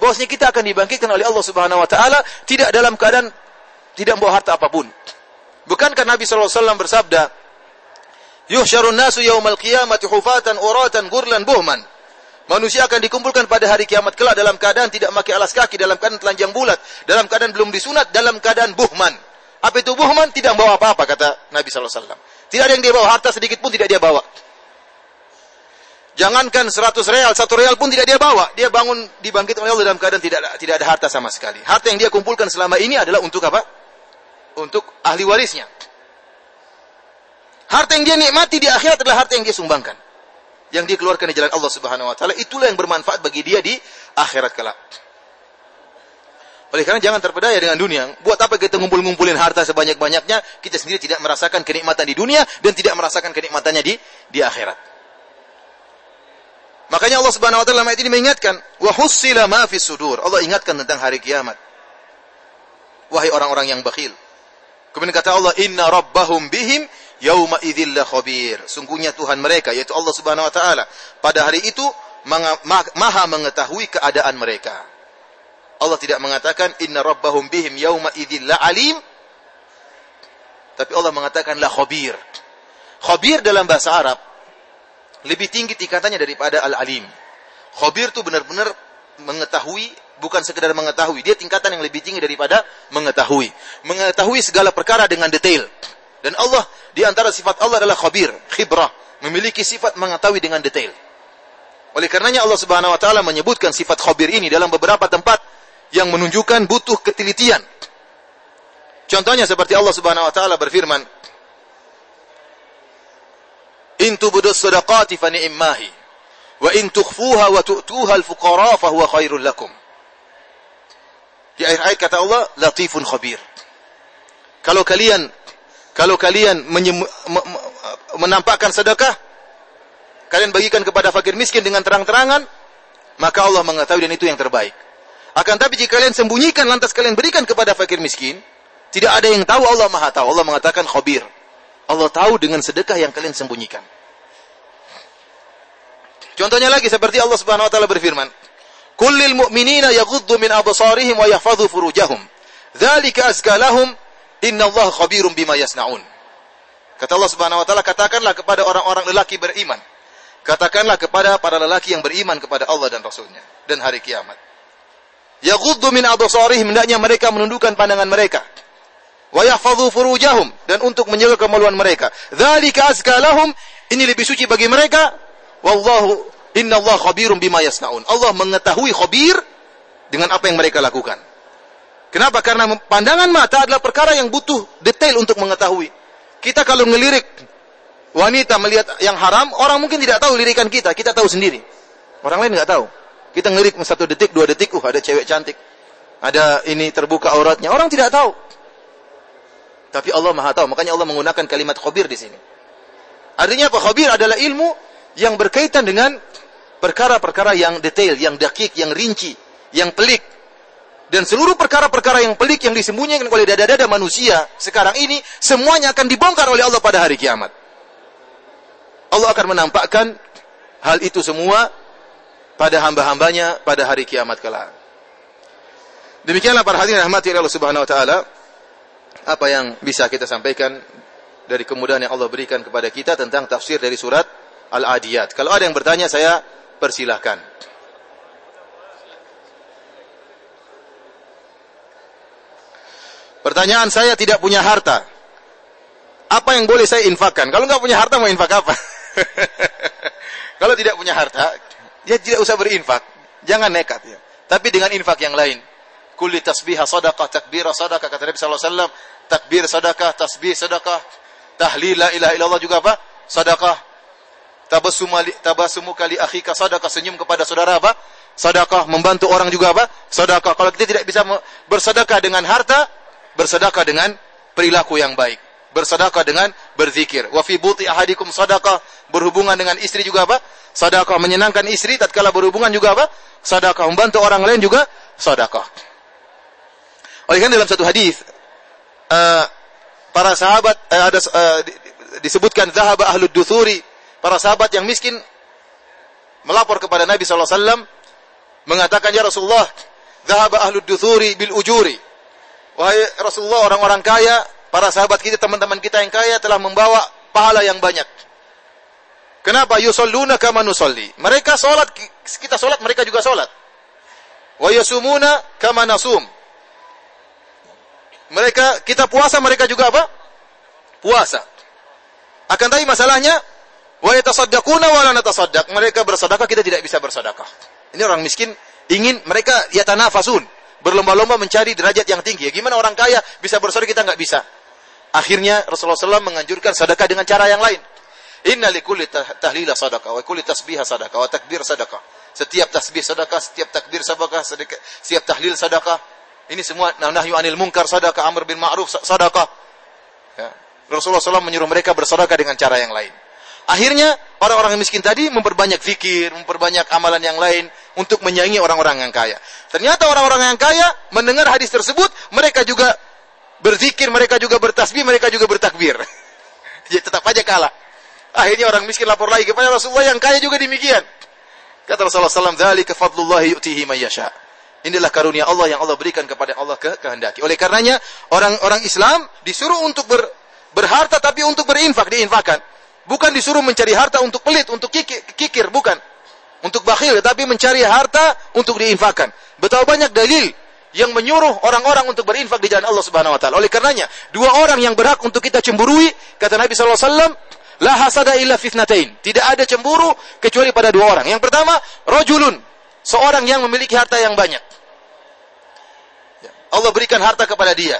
bahwasanya kita akan dibangkitkan oleh Allah Subhanahu wa taala tidak dalam keadaan tidak membawa harta apa pun. Bukankah Nabi SAW bersabda, Yuhsyarun nasu yaumal qiyamati hufatan uratan gurlan buhman. Manusia akan dikumpulkan pada hari kiamat kelak dalam keadaan tidak memakai alas kaki, dalam keadaan telanjang bulat, dalam keadaan belum disunat, dalam keadaan buhman. Apa itu buhman? Tidak membawa apa-apa kata Nabi wasallam. Tidak ada yang dia bawa harta sedikit pun tidak dia bawa. Jangankan 100 real, satu real pun tidak dia bawa. Dia bangun dibangkit oleh Allah dalam keadaan tidak tidak ada harta sama sekali. Harta yang dia kumpulkan selama ini adalah untuk apa? Untuk ahli warisnya. Harta yang dia nikmati di akhirat adalah harta yang dia sumbangkan yang dikeluarkan di jalan Allah Subhanahu wa taala itulah yang bermanfaat bagi dia di akhirat kelak. Oleh karena jangan terpedaya dengan dunia. Buat apa kita ngumpul-ngumpulin harta sebanyak-banyaknya, kita sendiri tidak merasakan kenikmatan di dunia dan tidak merasakan kenikmatannya di di akhirat. Makanya Allah Subhanahu wa taala ayat ini mengingatkan, "Wa hussila ma fis sudur." Allah ingatkan tentang hari kiamat. Wahai orang-orang yang bakhil. Kemudian kata Allah, "Inna rabbahum bihim yauma idzil khabir. Sungguhnya Tuhan mereka yaitu Allah Subhanahu wa taala pada hari itu maha mengetahui keadaan mereka. Allah tidak mengatakan inna rabbahum bihim yauma idzil alim. Tapi Allah mengatakan la khabir. Khabir dalam bahasa Arab lebih tinggi tingkatannya daripada al-alim. Khabir itu benar-benar mengetahui bukan sekedar mengetahui, dia tingkatan yang lebih tinggi daripada mengetahui. Mengetahui segala perkara dengan detail. Dan Allah di antara sifat Allah adalah khabir, khibrah, memiliki sifat mengetahui dengan detail. Oleh karenanya Allah Subhanahu wa taala menyebutkan sifat khabir ini dalam beberapa tempat yang menunjukkan butuh ketelitian. Contohnya seperti Allah Subhanahu wa taala berfirman, "In tubdus sadaqati fa wa in tukhfuha wa tu'tuha al-fuqara khairul lakum." Di akhir ayat kata Allah, "Latifun khabir." Kalau kalian kalau kalian menampakkan sedekah, kalian bagikan kepada fakir miskin dengan terang-terangan, maka Allah mengetahui dan itu yang terbaik. Akan tapi jika kalian sembunyikan lantas kalian berikan kepada fakir miskin, tidak ada yang tahu Allah Maha tahu. Allah mengatakan khabir. Allah tahu dengan sedekah yang kalian sembunyikan. Contohnya lagi seperti Allah Subhanahu wa taala berfirman, "Kullil mu'minina yaghuddu min absarihim wa yahfadhu furujahum. Dzalika azka lahum Inna Allah khabirum bima yasnaun. Kata Allah Subhanahu wa taala, katakanlah kepada orang-orang lelaki beriman. Katakanlah kepada para lelaki yang beriman kepada Allah dan Rasulnya dan hari kiamat. Yaghuddu min absarihim hendaknya mereka menundukkan pandangan mereka. Wa yahfadhu furujahum dan untuk menjaga kemaluan mereka. Dzalika azka lahum ini lebih suci bagi mereka. Wallahu inna Allah khabirum bima yasnaun. Allah mengetahui khabir dengan apa yang mereka lakukan. Kenapa? Karena pandangan mata adalah perkara yang butuh detail untuk mengetahui. Kita kalau ngelirik wanita melihat yang haram, orang mungkin tidak tahu lirikan kita, kita tahu sendiri. Orang lain nggak tahu. Kita ngelirik satu detik, dua detik, uh ada cewek cantik. Ada ini terbuka auratnya, orang tidak tahu. Tapi Allah Maha tahu, makanya Allah menggunakan kalimat khabir di sini. Artinya apa? Khabir adalah ilmu yang berkaitan dengan perkara-perkara yang detail, yang dakik, yang rinci, yang pelik, dan seluruh perkara-perkara yang pelik yang disembunyikan oleh dada-dada manusia sekarang ini semuanya akan dibongkar oleh Allah pada hari kiamat. Allah akan menampakkan hal itu semua pada hamba-hambanya pada hari kiamat kelak. Demikianlah para hadirin rahmati Allah Subhanahu wa taala apa yang bisa kita sampaikan dari kemudahan yang Allah berikan kepada kita tentang tafsir dari surat Al-Adiyat. Kalau ada yang bertanya saya persilahkan. Pertanyaan saya tidak punya harta. Apa yang boleh saya infakkan? Kalau nggak punya harta mau infak apa? *laughs* Kalau tidak punya harta, ya tidak usah berinfak. Jangan nekat ya. Tapi dengan infak yang lain. Kulli tasbihah sadaqah, takbirah sadaqah kata Nabi wasallam, takbir sadaqah, tasbih sadaqah, tahlil la ilaha illallah juga apa? Sadaqah. Tabassumu tabassumu kali akhika sadaqah, senyum kepada saudara apa? Sadaqah, membantu orang juga apa? Sadaqah. Kalau kita tidak bisa bersedekah dengan harta, bersedekah dengan perilaku yang baik. Bersedekah dengan berzikir. Wa fi buti ahadikum sadaqah. Berhubungan dengan istri juga apa? Sedekah menyenangkan istri tatkala berhubungan juga apa? Sedekah membantu orang lain juga sedekah. Oleh karena dalam satu hadis uh, para sahabat uh, ada uh, disebutkan zahaba ahlud duthuri, para sahabat yang miskin melapor kepada Nabi wasallam mengatakan ya Rasulullah, zahaba ahlud duthuri bil ujuri Wahai Rasulullah, orang-orang kaya, para sahabat kita, teman-teman kita yang kaya telah membawa pahala yang banyak. Kenapa? Yusalluna kama nusalli. Mereka salat kita salat, mereka juga salat. Wa yasumuna kama nasum. Mereka kita puasa, mereka juga apa? Puasa. Akan tapi masalahnya wa yatasaddaquna wa la natasaddaq. Mereka bersedekah, kita tidak bisa bersedekah. Ini orang miskin ingin mereka yatanafasun, berlomba-lomba mencari derajat yang tinggi. Ya, gimana orang kaya bisa bersedekah kita nggak bisa. Akhirnya Rasulullah SAW menganjurkan sedekah dengan cara yang lain. Inna likulli tahlila sadaqah wa kulli tasbihah sadaqah wa takbir sadaqah. Setiap tasbih sadaqah, setiap takbir sadaqah, setiap tahlil sadaqah. Ini semua nahyu anil munkar sadaqah, amr bin ma'ruf sadaqah. Ya. Rasulullah SAW menyuruh mereka bersedekah dengan cara yang lain. Akhirnya orang-orang miskin tadi memperbanyak fikir, memperbanyak amalan yang lain untuk menyaingi orang-orang yang kaya. Ternyata orang-orang yang kaya mendengar hadis tersebut, mereka juga berzikir, mereka juga bertasbih, mereka juga bertakbir. *laughs* Jadi tetap aja kalah. Akhirnya orang miskin lapor lagi kepada Rasulullah yang kaya juga demikian. Kata Rasulullah SAW, "Dzalika fadlullah yu'tihi may yasha." Inilah karunia Allah yang Allah berikan kepada Allah ke kehendaki. Oleh karenanya, orang-orang Islam disuruh untuk ber, berharta tapi untuk berinfak, diinfakkan. Bukan disuruh mencari harta untuk pelit, untuk kikir, bukan. Untuk bakhil, tapi mencari harta untuk diinfakkan. Betapa banyak dalil yang menyuruh orang-orang untuk berinfak di jalan Allah Subhanahu wa taala. Oleh karenanya, dua orang yang berhak untuk kita cemburui, kata Nabi sallallahu alaihi wasallam, La hasada illa fitnatain. Tidak ada cemburu kecuali pada dua orang. Yang pertama, rojulun. Seorang yang memiliki harta yang banyak. Ya. Allah berikan harta kepada dia.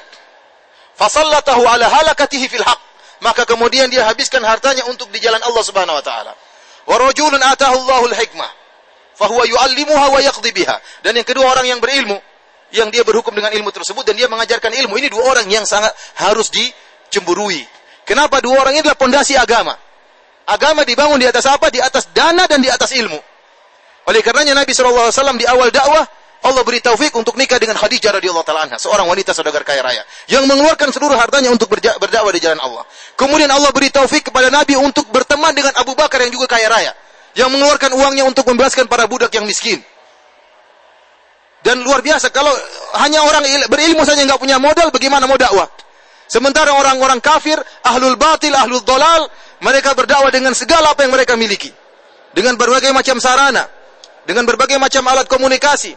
Fasallatahu ala halakatihi fil haq. Maka kemudian dia habiskan hartanya untuk di jalan Allah Subhanahu wa taala. Wa rajulun atahu Allahul hikmah. Fahuwa yu'allimuha wa yaqdi biha. Dan yang kedua orang yang berilmu yang dia berhukum dengan ilmu tersebut dan dia mengajarkan ilmu. Ini dua orang yang sangat harus dicemburui. Kenapa dua orang ini adalah pondasi agama? Agama dibangun di atas apa? Di atas dana dan di atas ilmu. Oleh karenanya Nabi SAW di awal dakwah Allah beri taufik untuk nikah dengan Khadijah radhiyallahu taala anha, seorang wanita saudagar kaya raya yang mengeluarkan seluruh hartanya untuk berdakwah di jalan Allah. Kemudian Allah beri taufik kepada Nabi untuk berteman dengan Abu Bakar yang juga kaya raya, yang mengeluarkan uangnya untuk membebaskan para budak yang miskin. Dan luar biasa kalau hanya orang berilmu saja nggak punya modal, bagaimana mau dakwah? Sementara orang-orang kafir, ahlul batil, ahlul dolal, mereka berdakwah dengan segala apa yang mereka miliki. Dengan berbagai macam sarana. Dengan berbagai macam alat komunikasi.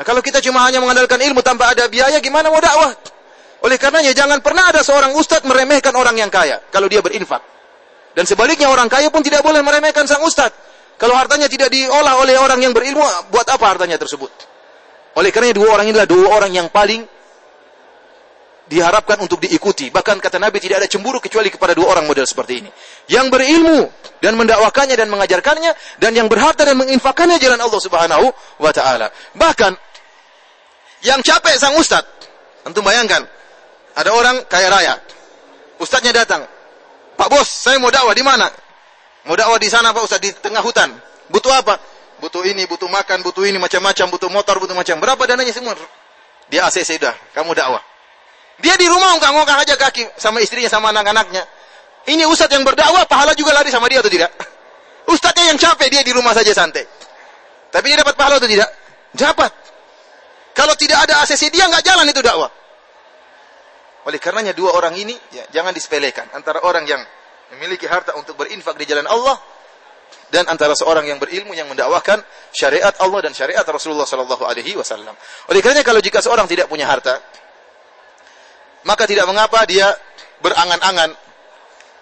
Nah, kalau kita cuma hanya mengandalkan ilmu tanpa ada biaya, gimana mau dakwah? Oleh karenanya, jangan pernah ada seorang ustadz meremehkan orang yang kaya. Kalau dia berinfak. Dan sebaliknya, orang kaya pun tidak boleh meremehkan sang ustadz. Kalau hartanya tidak diolah oleh orang yang berilmu, buat apa hartanya tersebut? Oleh karenanya, dua orang inilah dua orang yang paling diharapkan untuk diikuti. Bahkan kata Nabi tidak ada cemburu kecuali kepada dua orang model seperti ini. Yang berilmu dan mendakwakannya dan mengajarkannya dan yang berharta dan menginfakannya jalan Allah Subhanahu wa taala. Bahkan yang capek sang ustaz. Tentu bayangkan ada orang kaya raya. Ustaznya datang. Pak Bos, saya mau dakwah di mana? Mau dakwah di sana Pak Ustaz di tengah hutan. Butuh apa? Butuh ini, butuh makan, butuh ini macam-macam, butuh motor, butuh macam. Berapa dananya semua? Dia ACC sudah, kamu dakwah. Dia di rumah ngongkang-ngongkang aja kaki sama istrinya sama anak-anaknya. Ini ustadz yang berdakwah, pahala juga lari sama dia atau tidak? *laughs* Ustadznya yang capek, dia di rumah saja santai. Tapi dia dapat pahala atau tidak? Dapat. Kalau tidak ada ACC dia nggak jalan itu dakwah. Oleh karenanya dua orang ini ya, jangan disepelekan antara orang yang memiliki harta untuk berinfak di jalan Allah dan antara seorang yang berilmu yang mendakwahkan syariat Allah dan syariat Rasulullah Sallallahu Alaihi Wasallam. Oleh karenanya kalau jika seorang tidak punya harta, maka tidak mengapa dia berangan-angan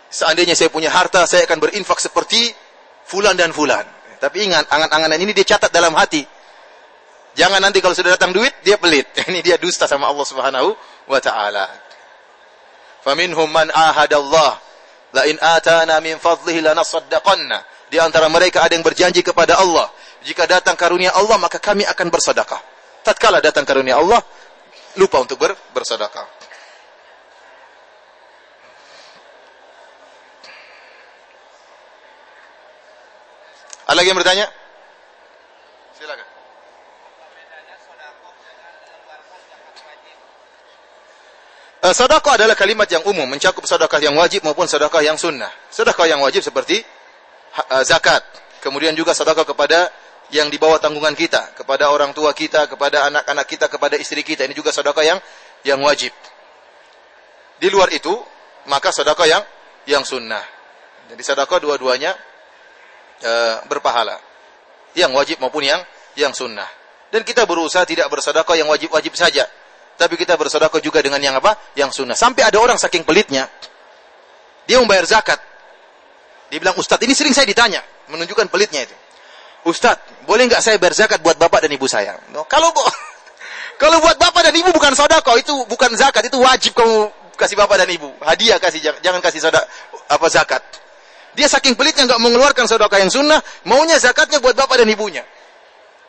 seandainya saya punya harta saya akan berinfak seperti fulan dan fulan tapi ingat angan-anganan ini dia catat dalam hati jangan nanti kalau sudah datang duit dia pelit. *laughs* Ini dia dusta sama Allah Subhanahu wa taala. Faminhum man ahadallah. La in atana min fadlihi lanasaddaqanna. Di antara mereka ada yang berjanji kepada Allah. Jika datang karunia Allah maka kami akan bersedekah. Tatkala datang karunia Allah lupa untuk ber bersedekah. Ada lagi yang bertanya? Silakan. Uh, sedekah adalah kalimat yang umum, mencakup sedekah yang wajib maupun sedekah yang sunnah. Sedekah yang wajib seperti uh, zakat, kemudian juga sedekah kepada yang di bawah tanggungan kita, kepada orang tua kita, kepada anak-anak kita, kepada istri kita. Ini juga sedekah yang yang wajib. Di luar itu, maka sedekah yang yang sunnah. Jadi sedekah dua-duanya e, berpahala. Yang wajib maupun yang yang sunnah. Dan kita berusaha tidak bersedekah yang wajib-wajib saja. Tapi kita bersedekah juga dengan yang apa? Yang sunnah. Sampai ada orang saking pelitnya, dia membayar zakat. Dia bilang, Ustadz ini sering saya ditanya. Menunjukkan pelitnya itu. Ustadz, boleh nggak saya bayar zakat buat bapak dan ibu saya? No, kalau *laughs* kalau buat bapak dan ibu bukan sodako, itu bukan zakat, itu wajib kamu kasih bapak dan ibu. Hadiah kasih, jangan kasih sodak apa zakat. Dia saking pelitnya nggak mengeluarkan sodako yang sunnah, maunya zakatnya buat bapak dan ibunya.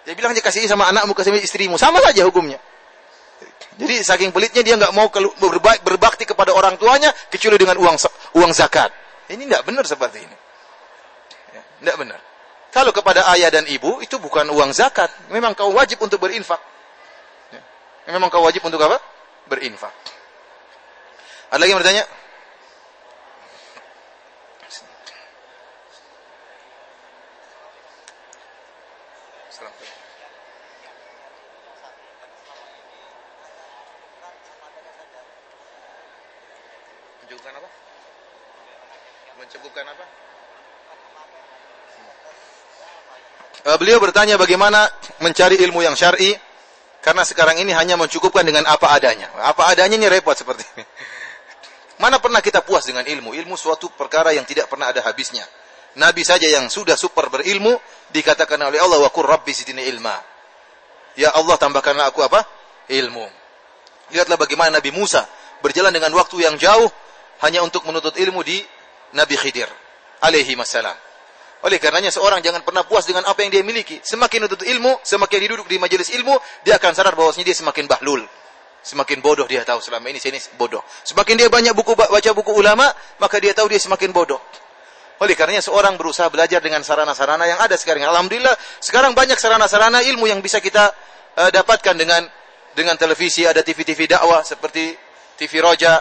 Dia bilang kasih sama anakmu, kasih istrimu, sama saja hukumnya. Jadi saking pelitnya dia nggak mau berbakti kepada orang tuanya kecuali dengan uang uang zakat. Ini tidak benar seperti ini. Tidak ya, benar. Kalau kepada ayah dan ibu itu bukan uang zakat, memang kau wajib untuk berinfak. Ya. Memang kau wajib untuk apa? Berinfak. Ada lagi yang bertanya? Menunjukkan apa? Mencukupkan apa? Uh, beliau bertanya bagaimana mencari ilmu yang syar'i karena sekarang ini hanya mencukupkan dengan apa adanya. Apa adanya ini repot seperti ini. Mana pernah kita puas dengan ilmu? Ilmu suatu perkara yang tidak pernah ada habisnya. Nabi saja yang sudah super berilmu dikatakan oleh Allah wa qur rabbi zidni ilma. Ya Allah tambahkanlah aku apa? Ilmu. Lihatlah bagaimana Nabi Musa berjalan dengan waktu yang jauh hanya untuk menuntut ilmu di Nabi Khidir alaihi wassalam. Oleh karenanya seorang jangan pernah puas dengan apa yang dia miliki. Semakin menuntut ilmu, semakin duduk di majelis ilmu, dia akan sadar bahwasanya dia semakin bahlul. Semakin bodoh dia tahu selama ini saya ini bodoh. Semakin dia banyak buku baca buku ulama, maka dia tahu dia semakin bodoh. Oleh karenanya seorang berusaha belajar dengan sarana-sarana yang ada sekarang. Alhamdulillah sekarang banyak sarana-sarana ilmu yang bisa kita uh, dapatkan dengan dengan televisi, ada TV-TV dakwah seperti TV Roja,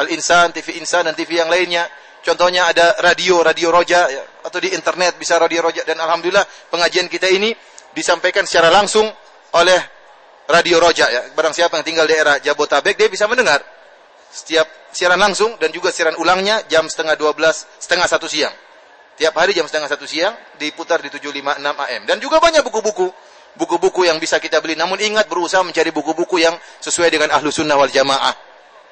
Al-Insan, TV Insan dan TV yang lainnya Contohnya ada radio, radio roja, ya, atau di internet bisa radio roja. Dan Alhamdulillah pengajian kita ini disampaikan secara langsung oleh radio roja. Ya. Barang siapa yang tinggal di daerah Jabotabek, dia bisa mendengar setiap siaran langsung dan juga siaran ulangnya jam setengah 12, setengah satu siang. Tiap hari jam setengah satu siang diputar di 756 AM. Dan juga banyak buku-buku. Buku-buku yang bisa kita beli. Namun ingat berusaha mencari buku-buku yang sesuai dengan ahlu sunnah wal jamaah.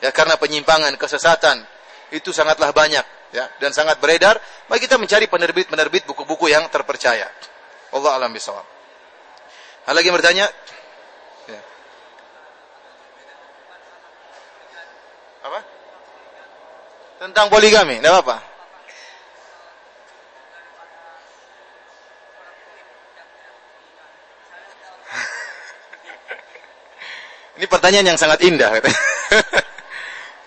Ya, karena penyimpangan, kesesatan, itu sangatlah banyak ya dan sangat beredar, mari kita mencari penerbit-penerbit buku-buku yang terpercaya. Allah alam bisawab. Ada lagi yang bertanya? Ya. Apa? Tentang poligami, tidak apa? *laughs* Ini pertanyaan yang sangat indah. *laughs*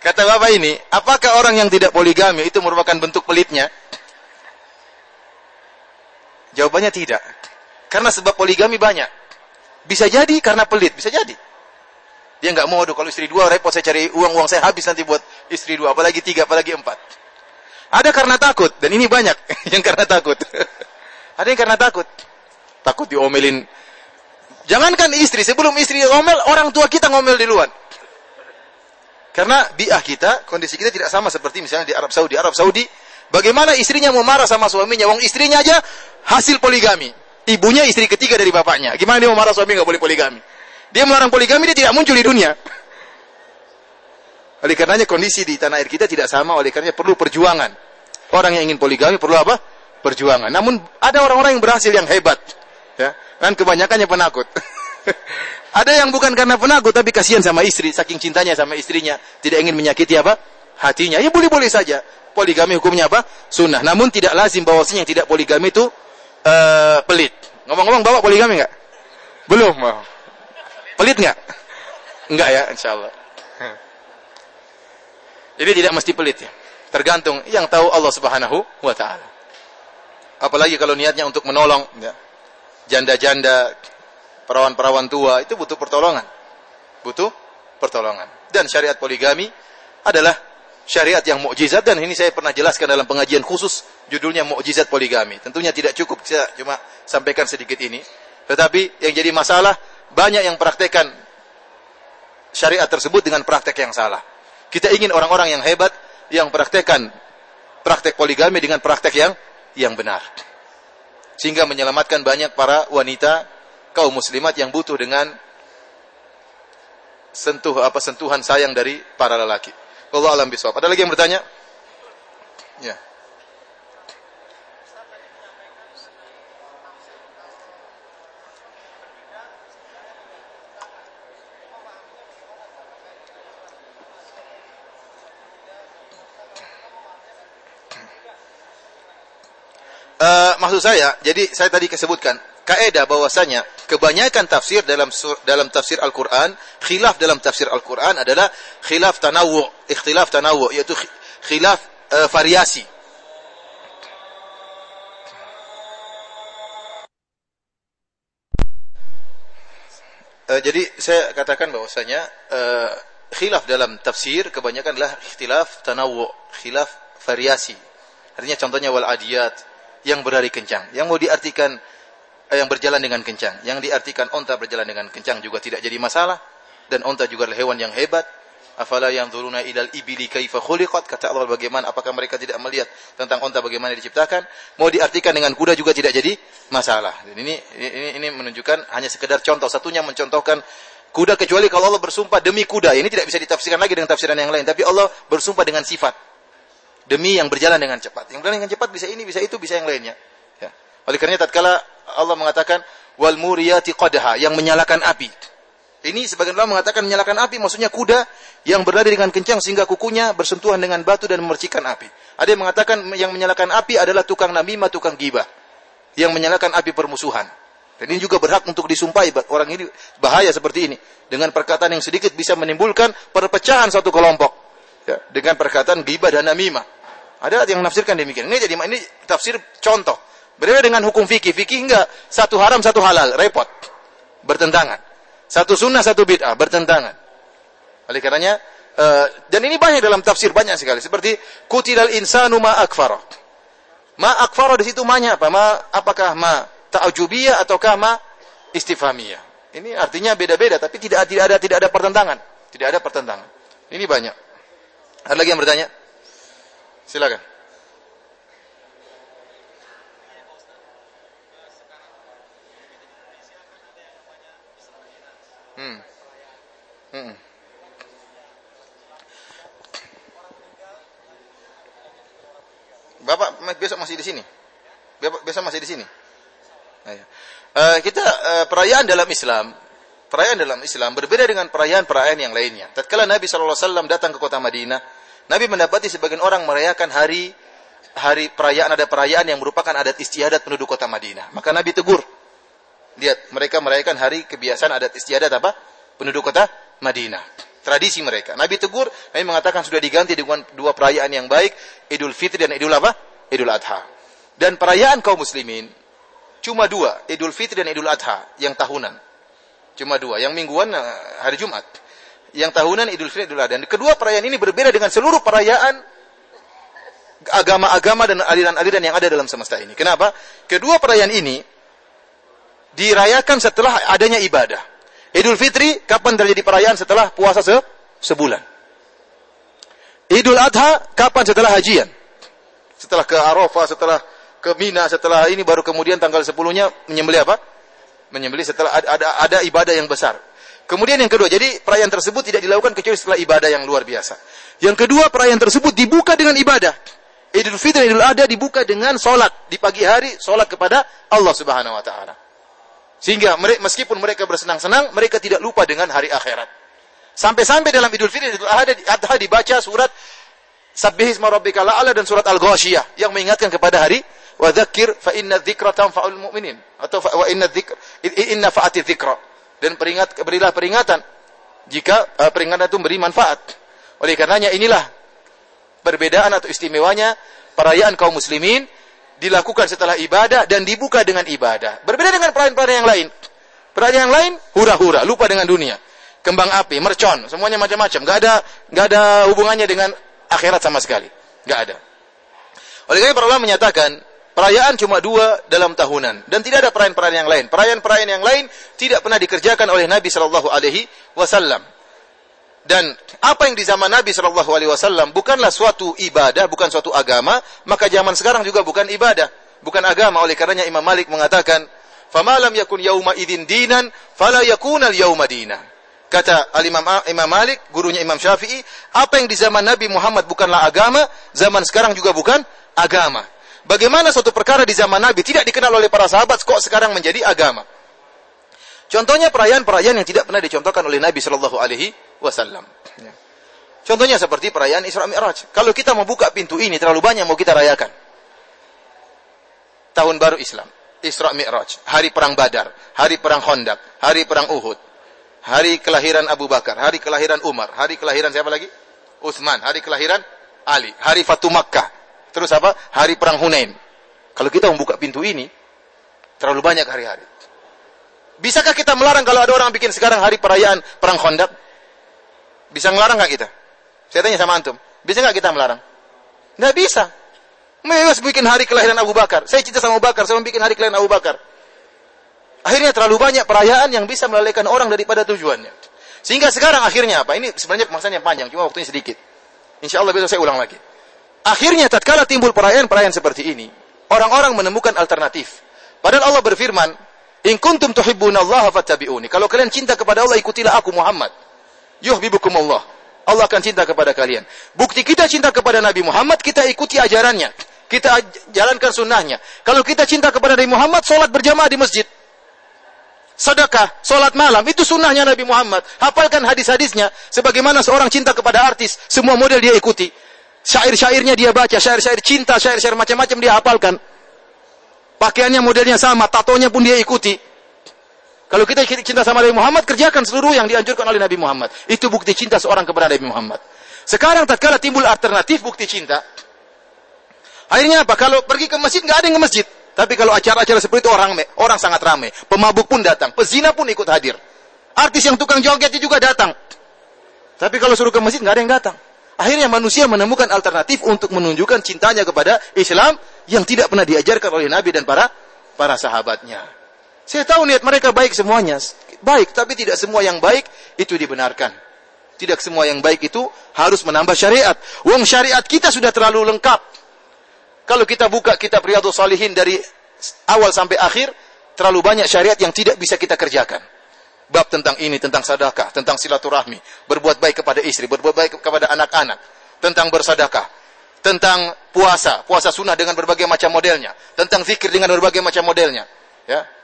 Kata Bapak ini, apakah orang yang tidak poligami itu merupakan bentuk pelitnya? Jawabannya tidak. Karena sebab poligami banyak. Bisa jadi karena pelit, bisa jadi. Dia nggak mau, aduh kalau istri dua repot saya cari uang uang saya habis nanti buat istri dua, apalagi tiga, apalagi empat. Ada karena takut dan ini banyak *laughs* yang karena takut. *laughs* Ada yang karena takut, takut diomelin. Jangankan istri, sebelum istri ngomel, orang tua kita ngomel di luar. Karena biah kita, kondisi kita tidak sama seperti misalnya di Arab Saudi. Arab Saudi, bagaimana istrinya mau marah sama suaminya? Wong istrinya aja hasil poligami. Ibunya istri ketiga dari bapaknya. Gimana dia mau marah suami nggak boleh poligami? Dia melarang poligami, dia tidak muncul di dunia. *laughs* Oleh karenanya kondisi di tanah air kita tidak sama, oleh karenanya perlu perjuangan. Orang yang ingin poligami perlu apa? Perjuangan. Namun ada orang-orang yang berhasil yang hebat. Ya, kan kebanyakannya penakut. *laughs* *laughs* Ada yang bukan karena penakut tapi kasihan sama istri, saking cintanya sama istrinya, tidak ingin menyakiti apa? hatinya. Ya boleh-boleh saja. Poligami hukumnya apa? Sunnah. Namun tidak lazim bahwasanya yang tidak poligami itu uh, pelit. Ngomong-ngomong bawa poligami enggak? Belum. Pelit enggak? Enggak ya, insyaallah. Jadi tidak mesti pelit ya. Tergantung yang tahu Allah Subhanahu wa taala. Apalagi kalau niatnya untuk menolong ya. Janda-janda perawan-perawan tua itu butuh pertolongan. Butuh pertolongan. Dan syariat poligami adalah syariat yang mukjizat dan ini saya pernah jelaskan dalam pengajian khusus judulnya mukjizat poligami. Tentunya tidak cukup saya cuma sampaikan sedikit ini. Tetapi yang jadi masalah banyak yang praktekkan syariat tersebut dengan praktek yang salah. Kita ingin orang-orang yang hebat yang praktekkan praktek poligami dengan praktek yang yang benar. Sehingga menyelamatkan banyak para wanita kaum muslimat yang butuh dengan sentuh apa sentuhan sayang dari para lelaki. Allah alam bisawab. Ada lagi yang bertanya? Ya. Uh, maksud saya, jadi saya tadi kesebutkan kaidah bahwasanya kebanyakan tafsir dalam sur, dalam tafsir Al-Qur'an, khilaf dalam tafsir Al-Qur'an adalah khilaf tanawu, ikhtilaf tanawu yaitu khilaf uh, variasi. Uh, jadi saya katakan bahwasanya uh, khilaf dalam tafsir kebanyakan adalah ikhtilaf tanawu, khilaf variasi. Artinya contohnya wal adiyat, yang berlari kencang. Yang mau diartikan yang berjalan dengan kencang. Yang diartikan onta berjalan dengan kencang juga tidak jadi masalah. Dan onta juga adalah hewan yang hebat. Afala yang turuna ilal ibili kaifa khuliqat. Kata Allah bagaimana, apakah mereka tidak melihat tentang onta bagaimana diciptakan. Mau diartikan dengan kuda juga tidak jadi masalah. Dan ini, ini, ini menunjukkan hanya sekedar contoh. Satunya mencontohkan kuda kecuali kalau Allah bersumpah demi kuda. Ini tidak bisa ditafsirkan lagi dengan tafsiran yang lain. Tapi Allah bersumpah dengan sifat demi yang berjalan dengan cepat. Yang berjalan dengan cepat bisa ini, bisa itu, bisa yang lainnya. Ya. Oleh karena tatkala Allah mengatakan wal muriyati qadha yang menyalakan api. Ini sebagian ulama mengatakan menyalakan api maksudnya kuda yang berlari dengan kencang sehingga kukunya bersentuhan dengan batu dan memercikan api. Ada yang mengatakan yang menyalakan api adalah tukang namimah, tukang gibah. Yang menyalakan api permusuhan. Dan ini juga berhak untuk disumpahi orang ini bahaya seperti ini. Dengan perkataan yang sedikit bisa menimbulkan perpecahan satu kelompok. Ya, dengan perkataan gibah dan namimah. Ada yang menafsirkan demikian. Ini jadi ini tafsir contoh. Berbeda dengan hukum fikih. Fikih enggak satu haram satu halal, repot. Bertentangan. Satu sunnah satu bid'ah, bertentangan. Oleh karenanya uh, dan ini banyak dalam tafsir banyak sekali seperti kutilal insanu ma akfara. Ma akfara di situ manya apa? Ma apakah ma ta'ajubiyah ataukah ma istifhamiyah. Ini artinya beda-beda tapi tidak tidak ada tidak ada pertentangan. Tidak ada pertentangan. Ini banyak. Ada lagi yang bertanya? Silakan. Hmm. Bapak besok masih di sini? Besok masih di sini? Uh, kita uh, perayaan dalam Islam, perayaan dalam Islam berbeda dengan perayaan-perayaan yang lainnya. Tatkala Nabi SAW datang ke kota Madinah, Nabi mendapati sebagian orang merayakan hari hari perayaan ada perayaan yang merupakan adat istiadat penduduk kota Madinah. Maka Nabi tegur. Lihat, mereka merayakan hari kebiasaan adat istiadat apa? Penduduk kota Madinah. Tradisi mereka. Nabi tegur, Nabi mengatakan sudah diganti dengan dua perayaan yang baik, Idul Fitri dan Idul apa? Idul Adha. Dan perayaan kaum muslimin cuma dua, Idul Fitri dan Idul Adha yang tahunan. Cuma dua, yang mingguan eh, hari Jumat yang tahunan Idul Fitri Idul Adha. Dan kedua perayaan ini berbeda dengan seluruh perayaan agama-agama dan aliran-aliran yang ada dalam semesta ini. Kenapa? Kedua perayaan ini dirayakan setelah adanya ibadah. Idul Fitri kapan terjadi perayaan setelah puasa se sebulan. Idul Adha kapan setelah hajian? Setelah ke Arafah, setelah ke Mina, setelah ini baru kemudian tanggal 10-nya menyembelih apa? Menyembelih setelah ada, ada ada ibadah yang besar. Kemudian yang kedua, jadi perayaan tersebut tidak dilakukan kecuali setelah ibadah yang luar biasa. Yang kedua, perayaan tersebut dibuka dengan ibadah. Idul Fitri, Idul Adha dibuka dengan solat di pagi hari, solat kepada Allah Subhanahu Wa Taala. Sehingga meskipun mereka bersenang-senang, mereka tidak lupa dengan hari akhirat. Sampai-sampai dalam Idul Fitri, Idul Adha dibaca surat Sabbihisma rabbikal a'la dan surat Al-Ghasyiyah yang mengingatkan kepada hari wa dzakir fa inna dzikra tanfa'ul mu'minin atau wa inna dzikra inna fa'ati dzikra dan peringat berilah peringatan jika uh, peringatan itu memberi manfaat. Oleh karenanya inilah perbedaan atau istimewanya perayaan kaum muslimin dilakukan setelah ibadah dan dibuka dengan ibadah. Berbeda dengan perayaan-perayaan yang lain. Perayaan yang lain hura-hura, lupa dengan dunia. Kembang api, mercon, semuanya macam-macam. Gak ada gak ada hubungannya dengan akhirat sama sekali. Gak ada. Oleh karena para ulama menyatakan Perayaan cuma dua dalam tahunan dan tidak ada perayaan-perayaan yang lain. Perayaan-perayaan yang lain tidak pernah dikerjakan oleh Nabi Wasallam. Dan apa yang di zaman Nabi Shallallahu Alaihi Wasallam bukanlah suatu ibadah, bukan suatu agama, maka zaman sekarang juga bukan ibadah, bukan agama. Oleh karenanya Imam Malik mengatakan, "Famalam yakun yauma idin dinan, fala yakuna yauma dina." Kata Al Imam, Imam Malik, gurunya Imam Syafi'i, apa yang di zaman Nabi Muhammad bukanlah agama, zaman sekarang juga bukan agama. Bagaimana suatu perkara di zaman Nabi tidak dikenal oleh para sahabat, kok sekarang menjadi agama? Contohnya perayaan-perayaan yang tidak pernah dicontohkan oleh Nabi Shallallahu Alaihi Wasallam. Ya. Contohnya seperti perayaan Isra Mi'raj. Kalau kita mau buka pintu ini terlalu banyak mau kita rayakan. Tahun baru Islam, Isra Mi'raj, hari perang Badar, hari perang Khandaq, hari perang Uhud, hari kelahiran Abu Bakar, hari kelahiran Umar, hari kelahiran siapa lagi? Utsman, hari kelahiran Ali, hari Fatu Makkah. Terus apa? Hari perang Hunain. Kalau kita membuka pintu ini terlalu banyak hari-hari. Bisakah kita melarang kalau ada orang bikin sekarang hari perayaan perang Khandaq? Bisa melarang nggak kita? Saya tanya sama antum, bisa nggak kita melarang? Nggak bisa. Bebas bikin hari kelahiran Abu Bakar. Saya cinta sama Abu Bakar, saya mau bikin hari kelahiran Abu Bakar. Akhirnya terlalu banyak perayaan yang bisa melalaikan orang daripada tujuannya. Sehingga sekarang akhirnya apa? Ini sebenarnya pembahasannya panjang, cuma waktunya sedikit. Insya Allah besok saya ulang lagi. Akhirnya tatkala timbul perayaan-perayaan seperti ini, orang-orang menemukan alternatif. Padahal Allah berfirman, In kuntum tuhibbunallaha fattabi'uni. Kalau kalian cinta kepada Allah, ikutilah aku Muhammad. Yuhibbukum Allah. Allah akan cinta kepada kalian. Bukti kita cinta kepada Nabi Muhammad, kita ikuti ajarannya. Kita jalankan sunnahnya. Kalau kita cinta kepada Nabi Muhammad, solat berjamaah di masjid. Sedekah, solat malam, itu sunnahnya Nabi Muhammad. Hafalkan hadis-hadisnya. Sebagaimana seorang cinta kepada artis, semua model dia ikuti. Syair-syairnya dia baca, syair-syair cinta, syair-syair macam-macam dia hafalkan. Pakaiannya modelnya sama, tatonya pun dia ikuti. Kalau kita cinta sama Nabi Muhammad, kerjakan seluruh yang dianjurkan oleh Nabi Muhammad. Itu bukti cinta seorang kepada Nabi Muhammad. Sekarang tatkala timbul alternatif bukti cinta, akhirnya apa? Kalau pergi ke masjid nggak ada yang ke masjid. Tapi kalau acara-acara seperti itu orang orang sangat ramai. Pemabuk pun datang, pezina pun ikut hadir. Artis yang tukang joget juga datang. Tapi kalau suruh ke masjid nggak ada yang datang. Akhirnya manusia menemukan alternatif untuk menunjukkan cintanya kepada Islam yang tidak pernah diajarkan oleh Nabi dan para para sahabatnya. Saya tahu niat mereka baik semuanya. Baik, tapi tidak semua yang baik itu dibenarkan. Tidak semua yang baik itu harus menambah syariat. Wong syariat kita sudah terlalu lengkap. Kalau kita buka kitab Riyadhus Salihin dari awal sampai akhir, terlalu banyak syariat yang tidak bisa kita kerjakan. Bab tentang ini, tentang sedekah, tentang silaturahmi, berbuat baik kepada istri, berbuat baik kepada anak-anak, tentang bersedekah, tentang puasa, puasa sunnah dengan berbagai macam modelnya, tentang zikir dengan berbagai macam modelnya, ya.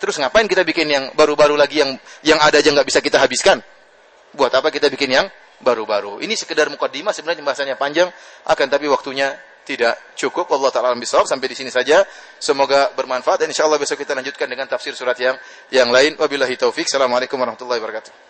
Terus ngapain kita bikin yang baru-baru lagi yang yang ada aja nggak bisa kita habiskan? Buat apa kita bikin yang baru-baru? Ini sekedar mukaddimah sebenarnya bahasanya panjang, akan tapi waktunya tidak cukup. Allah taala bisawab sampai di sini saja. Semoga bermanfaat dan insyaallah besok kita lanjutkan dengan tafsir surat yang yang lain. Wabillahi taufik. Assalamualaikum warahmatullahi wabarakatuh.